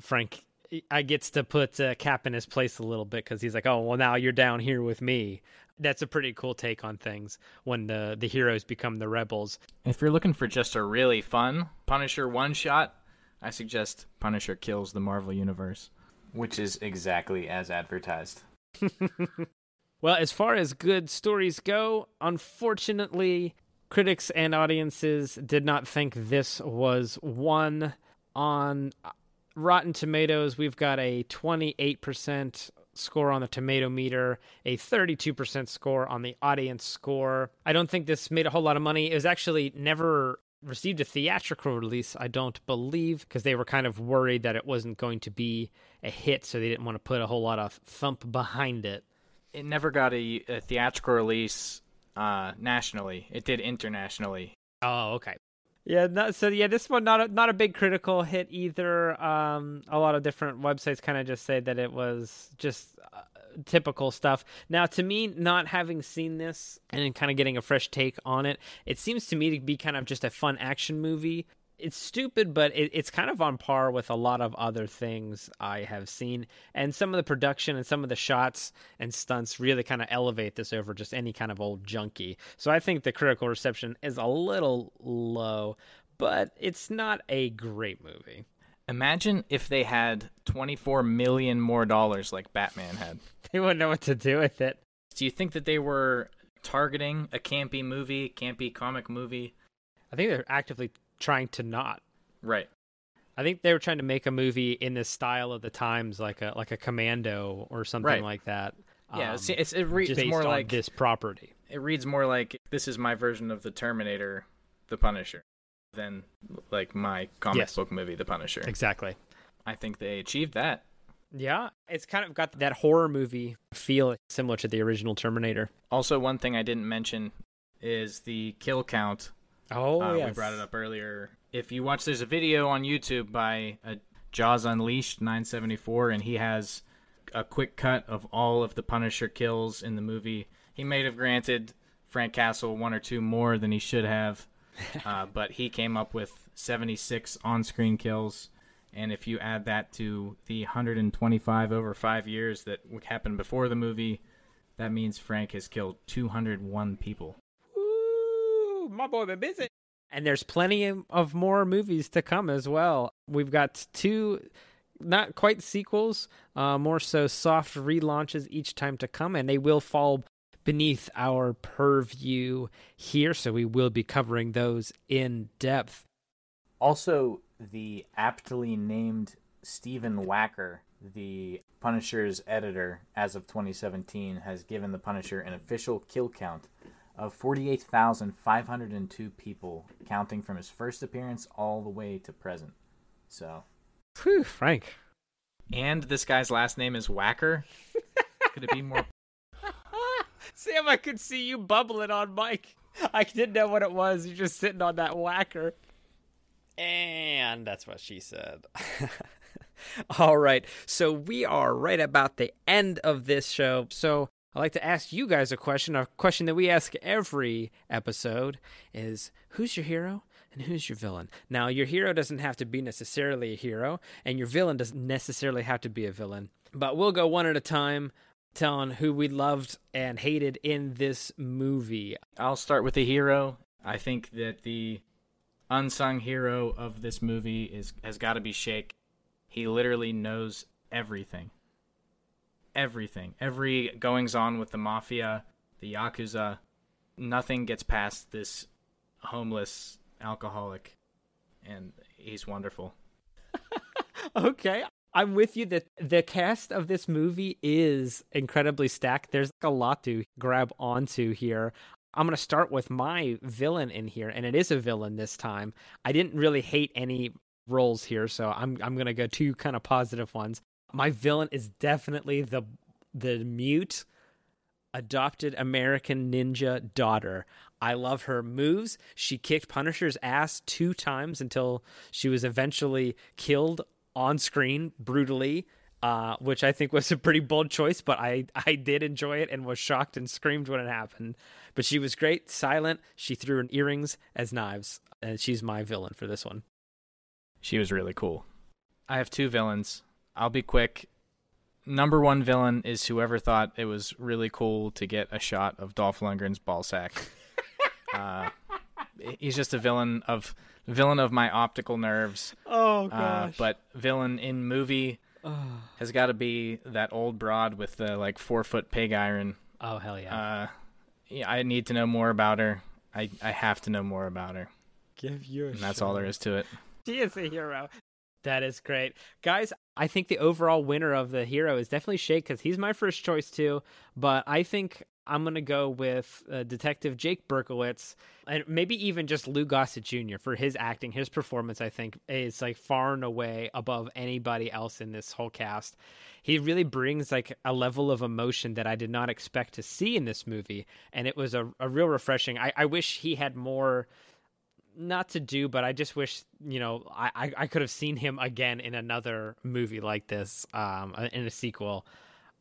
Frank I gets to put uh, Cap in his place a little bit because he's like, oh well, now you're down here with me that's a pretty cool take on things when the the heroes become the rebels. If you're looking for just a really fun Punisher one shot, I suggest Punisher kills the Marvel universe, which is exactly as advertised. well, as far as good stories go, unfortunately, critics and audiences did not think this was one on Rotten Tomatoes. We've got a 28% score on the tomato meter, a 32% score on the audience score. I don't think this made a whole lot of money. It was actually never received a theatrical release, I don't believe, because they were kind of worried that it wasn't going to be a hit, so they didn't want to put a whole lot of thump behind it. It never got a, a theatrical release uh, nationally. It did internationally. Oh, okay. Yeah, not, so yeah, this one not a, not a big critical hit either. Um, a lot of different websites kind of just say that it was just uh, typical stuff. Now, to me, not having seen this and kind of getting a fresh take on it, it seems to me to be kind of just a fun action movie it's stupid, but it, it's kind of on par with a lot of other things I have seen. And some of the production and some of the shots and stunts really kind of elevate this over just any kind of old junkie. So I think the critical reception is a little low, but it's not a great movie. Imagine if they had 24 million more dollars like Batman had. They wouldn't know what to do with it. Do you think that they were targeting a campy movie, campy comic movie? I think they're actively trying to not. Right. I think they were trying to make a movie in the style of the times, like a like a Commando or something right. like that. Yeah, um, it's, it's it re- it's more like this property. It reads more like this is my version of the Terminator, the Punisher, than like my comic yes. book movie, The Punisher. Exactly. I think they achieved that. Yeah, it's kind of got that horror movie feel similar to the original Terminator. Also, one thing I didn't mention is the kill count Oh, uh, yes. We brought it up earlier. If you watch, there's a video on YouTube by uh, Jaws Unleashed 974, and he has a quick cut of all of the Punisher kills in the movie. He may have granted Frank Castle one or two more than he should have, uh, but he came up with 76 on screen kills. And if you add that to the 125 over five years that happened before the movie, that means Frank has killed 201 people my boy been busy. And there's plenty of more movies to come as well. We've got two, not quite sequels, uh, more so soft relaunches each time to come, and they will fall beneath our purview here, so we will be covering those in depth. Also, the aptly named Stephen Wacker, the Punisher's editor, as of 2017, has given the Punisher an official kill count of 48,502 people, counting from his first appearance all the way to present. So, Whew, Frank. And this guy's last name is Whacker. Could it be more? Sam, I could see you bubbling on Mike. I didn't know what it was. You're just sitting on that whacker. And that's what she said. All right. So we are right about the end of this show. So I'd like to ask you guys a question. A question that we ask every episode is who's your hero and who's your villain? Now, your hero doesn't have to be necessarily a hero, and your villain doesn't necessarily have to be a villain. But we'll go one at a time, telling who we loved and hated in this movie. I'll start with the hero. I think that the unsung hero of this movie is has got to be Shake. He literally knows everything. Everything. Every goings on with the mafia, the yakuza, nothing gets past this homeless alcoholic and he's wonderful. okay. I'm with you that the cast of this movie is incredibly stacked. There's a lot to grab onto here. I'm going to start with my villain in here, and it is a villain this time. I didn't really hate any roles here, so I'm I'm going to go two kind of positive ones. My villain is definitely the the mute adopted American ninja daughter. I love her moves. She kicked Punisher's ass two times until she was eventually killed on screen brutally. Uh, which I think was a pretty bold choice, but I, I did enjoy it and was shocked and screamed when it happened. But she was great, silent. She threw in earrings as knives, and she's my villain for this one. She was really cool. I have two villains. I'll be quick. Number one villain is whoever thought it was really cool to get a shot of Dolph Lundgren's ballsack. uh, he's just a villain of villain of my optical nerves. Oh Uh, but villain in movie Oh. has got to be that old broad with the like four foot pig iron. Oh hell yeah! Uh, yeah, I need to know more about her. I I have to know more about her. Give you a And that's all there is to it. She is a hero. That is great. Guys, I think the overall winner of the hero is definitely Shake because he's my first choice too. But I think I'm going to go with uh, Detective Jake Berkowitz and maybe even just Lou Gossett Jr. for his acting. His performance, I think, is like far and away above anybody else in this whole cast. He really brings like a level of emotion that I did not expect to see in this movie. And it was a, a real refreshing. I, I wish he had more not to do, but I just wish you know I I, I could have seen him again in another movie like this, um, in a sequel.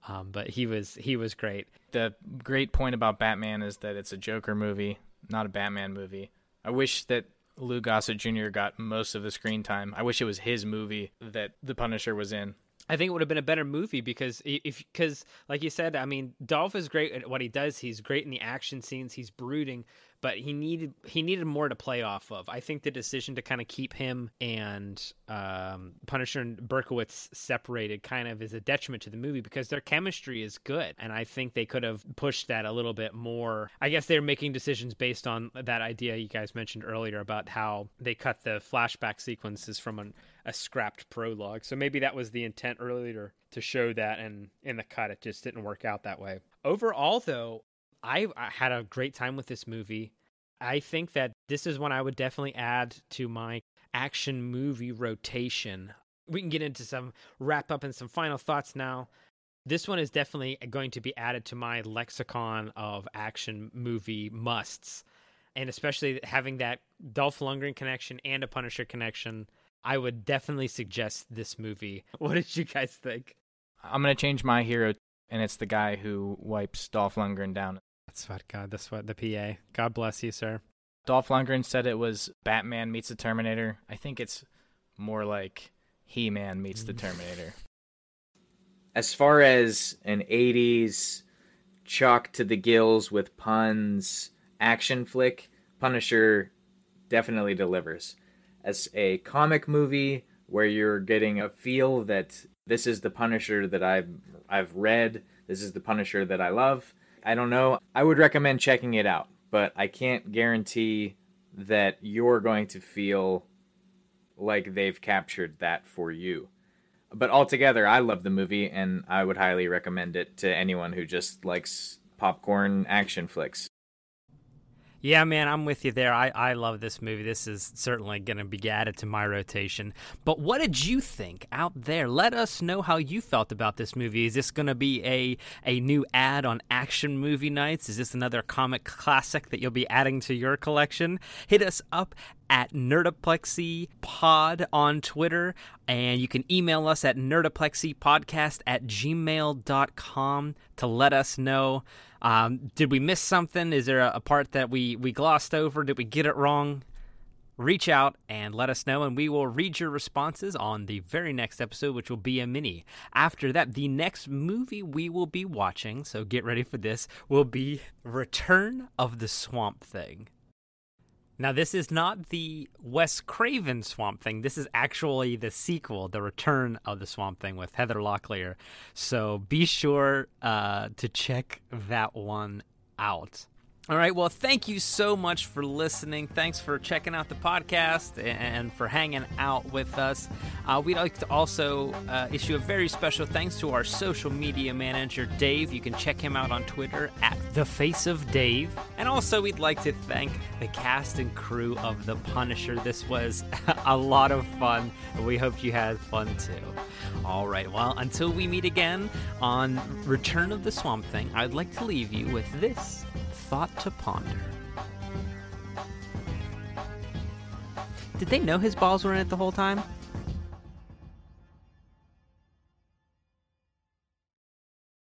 Um, but he was he was great. The great point about Batman is that it's a Joker movie, not a Batman movie. I wish that Lou Gossett Jr. got most of the screen time. I wish it was his movie that The Punisher was in. I think it would have been a better movie because if because like you said, I mean, Dolph is great at what he does. He's great in the action scenes. He's brooding, but he needed he needed more to play off of. I think the decision to kind of keep him and um, Punisher and Berkowitz separated kind of is a detriment to the movie because their chemistry is good, and I think they could have pushed that a little bit more. I guess they're making decisions based on that idea you guys mentioned earlier about how they cut the flashback sequences from an a scrapped prologue. So maybe that was the intent earlier to show that, and in the cut, it just didn't work out that way. Overall, though, I, I had a great time with this movie. I think that this is one I would definitely add to my action movie rotation. We can get into some wrap up and some final thoughts now. This one is definitely going to be added to my lexicon of action movie musts. And especially having that Dolph Lundgren connection and a Punisher connection. I would definitely suggest this movie. What did you guys think? I'm gonna change my hero, and it's the guy who wipes Dolph Lundgren down. That's what God. That's what the PA. God bless you, sir. Dolph Lundgren said it was Batman meets the Terminator. I think it's more like He Man meets the mm. Terminator. As far as an 80s chalk to the gills with puns action flick, Punisher definitely delivers. As a comic movie where you're getting a feel that this is the Punisher that I've I've read, this is the Punisher that I love. I don't know. I would recommend checking it out, but I can't guarantee that you're going to feel like they've captured that for you. but altogether, I love the movie, and I would highly recommend it to anyone who just likes popcorn action flicks. Yeah, man, I'm with you there. I, I love this movie. This is certainly going to be added to my rotation. But what did you think out there? Let us know how you felt about this movie. Is this going to be a, a new ad on action movie nights? Is this another comic classic that you'll be adding to your collection? Hit us up at nerdoplexypod on Twitter, and you can email us at nerdoplexypodcast at gmail.com to let us know um, did we miss something? Is there a, a part that we, we glossed over? Did we get it wrong? Reach out and let us know, and we will read your responses on the very next episode, which will be a mini. After that, the next movie we will be watching, so get ready for this, will be Return of the Swamp Thing. Now, this is not the Wes Craven Swamp Thing. This is actually the sequel, The Return of the Swamp Thing with Heather Locklear. So be sure uh, to check that one out. All right. Well, thank you so much for listening. Thanks for checking out the podcast and for hanging out with us. Uh, we'd like to also uh, issue a very special thanks to our social media manager, Dave. You can check him out on Twitter at The Face of Dave. And also, we'd like to thank the cast and crew of The Punisher. This was a lot of fun, and we hope you had fun too. All right. Well, until we meet again on Return of the Swamp Thing, I'd like to leave you with this thought to ponder. Did they know his balls were in it the whole time?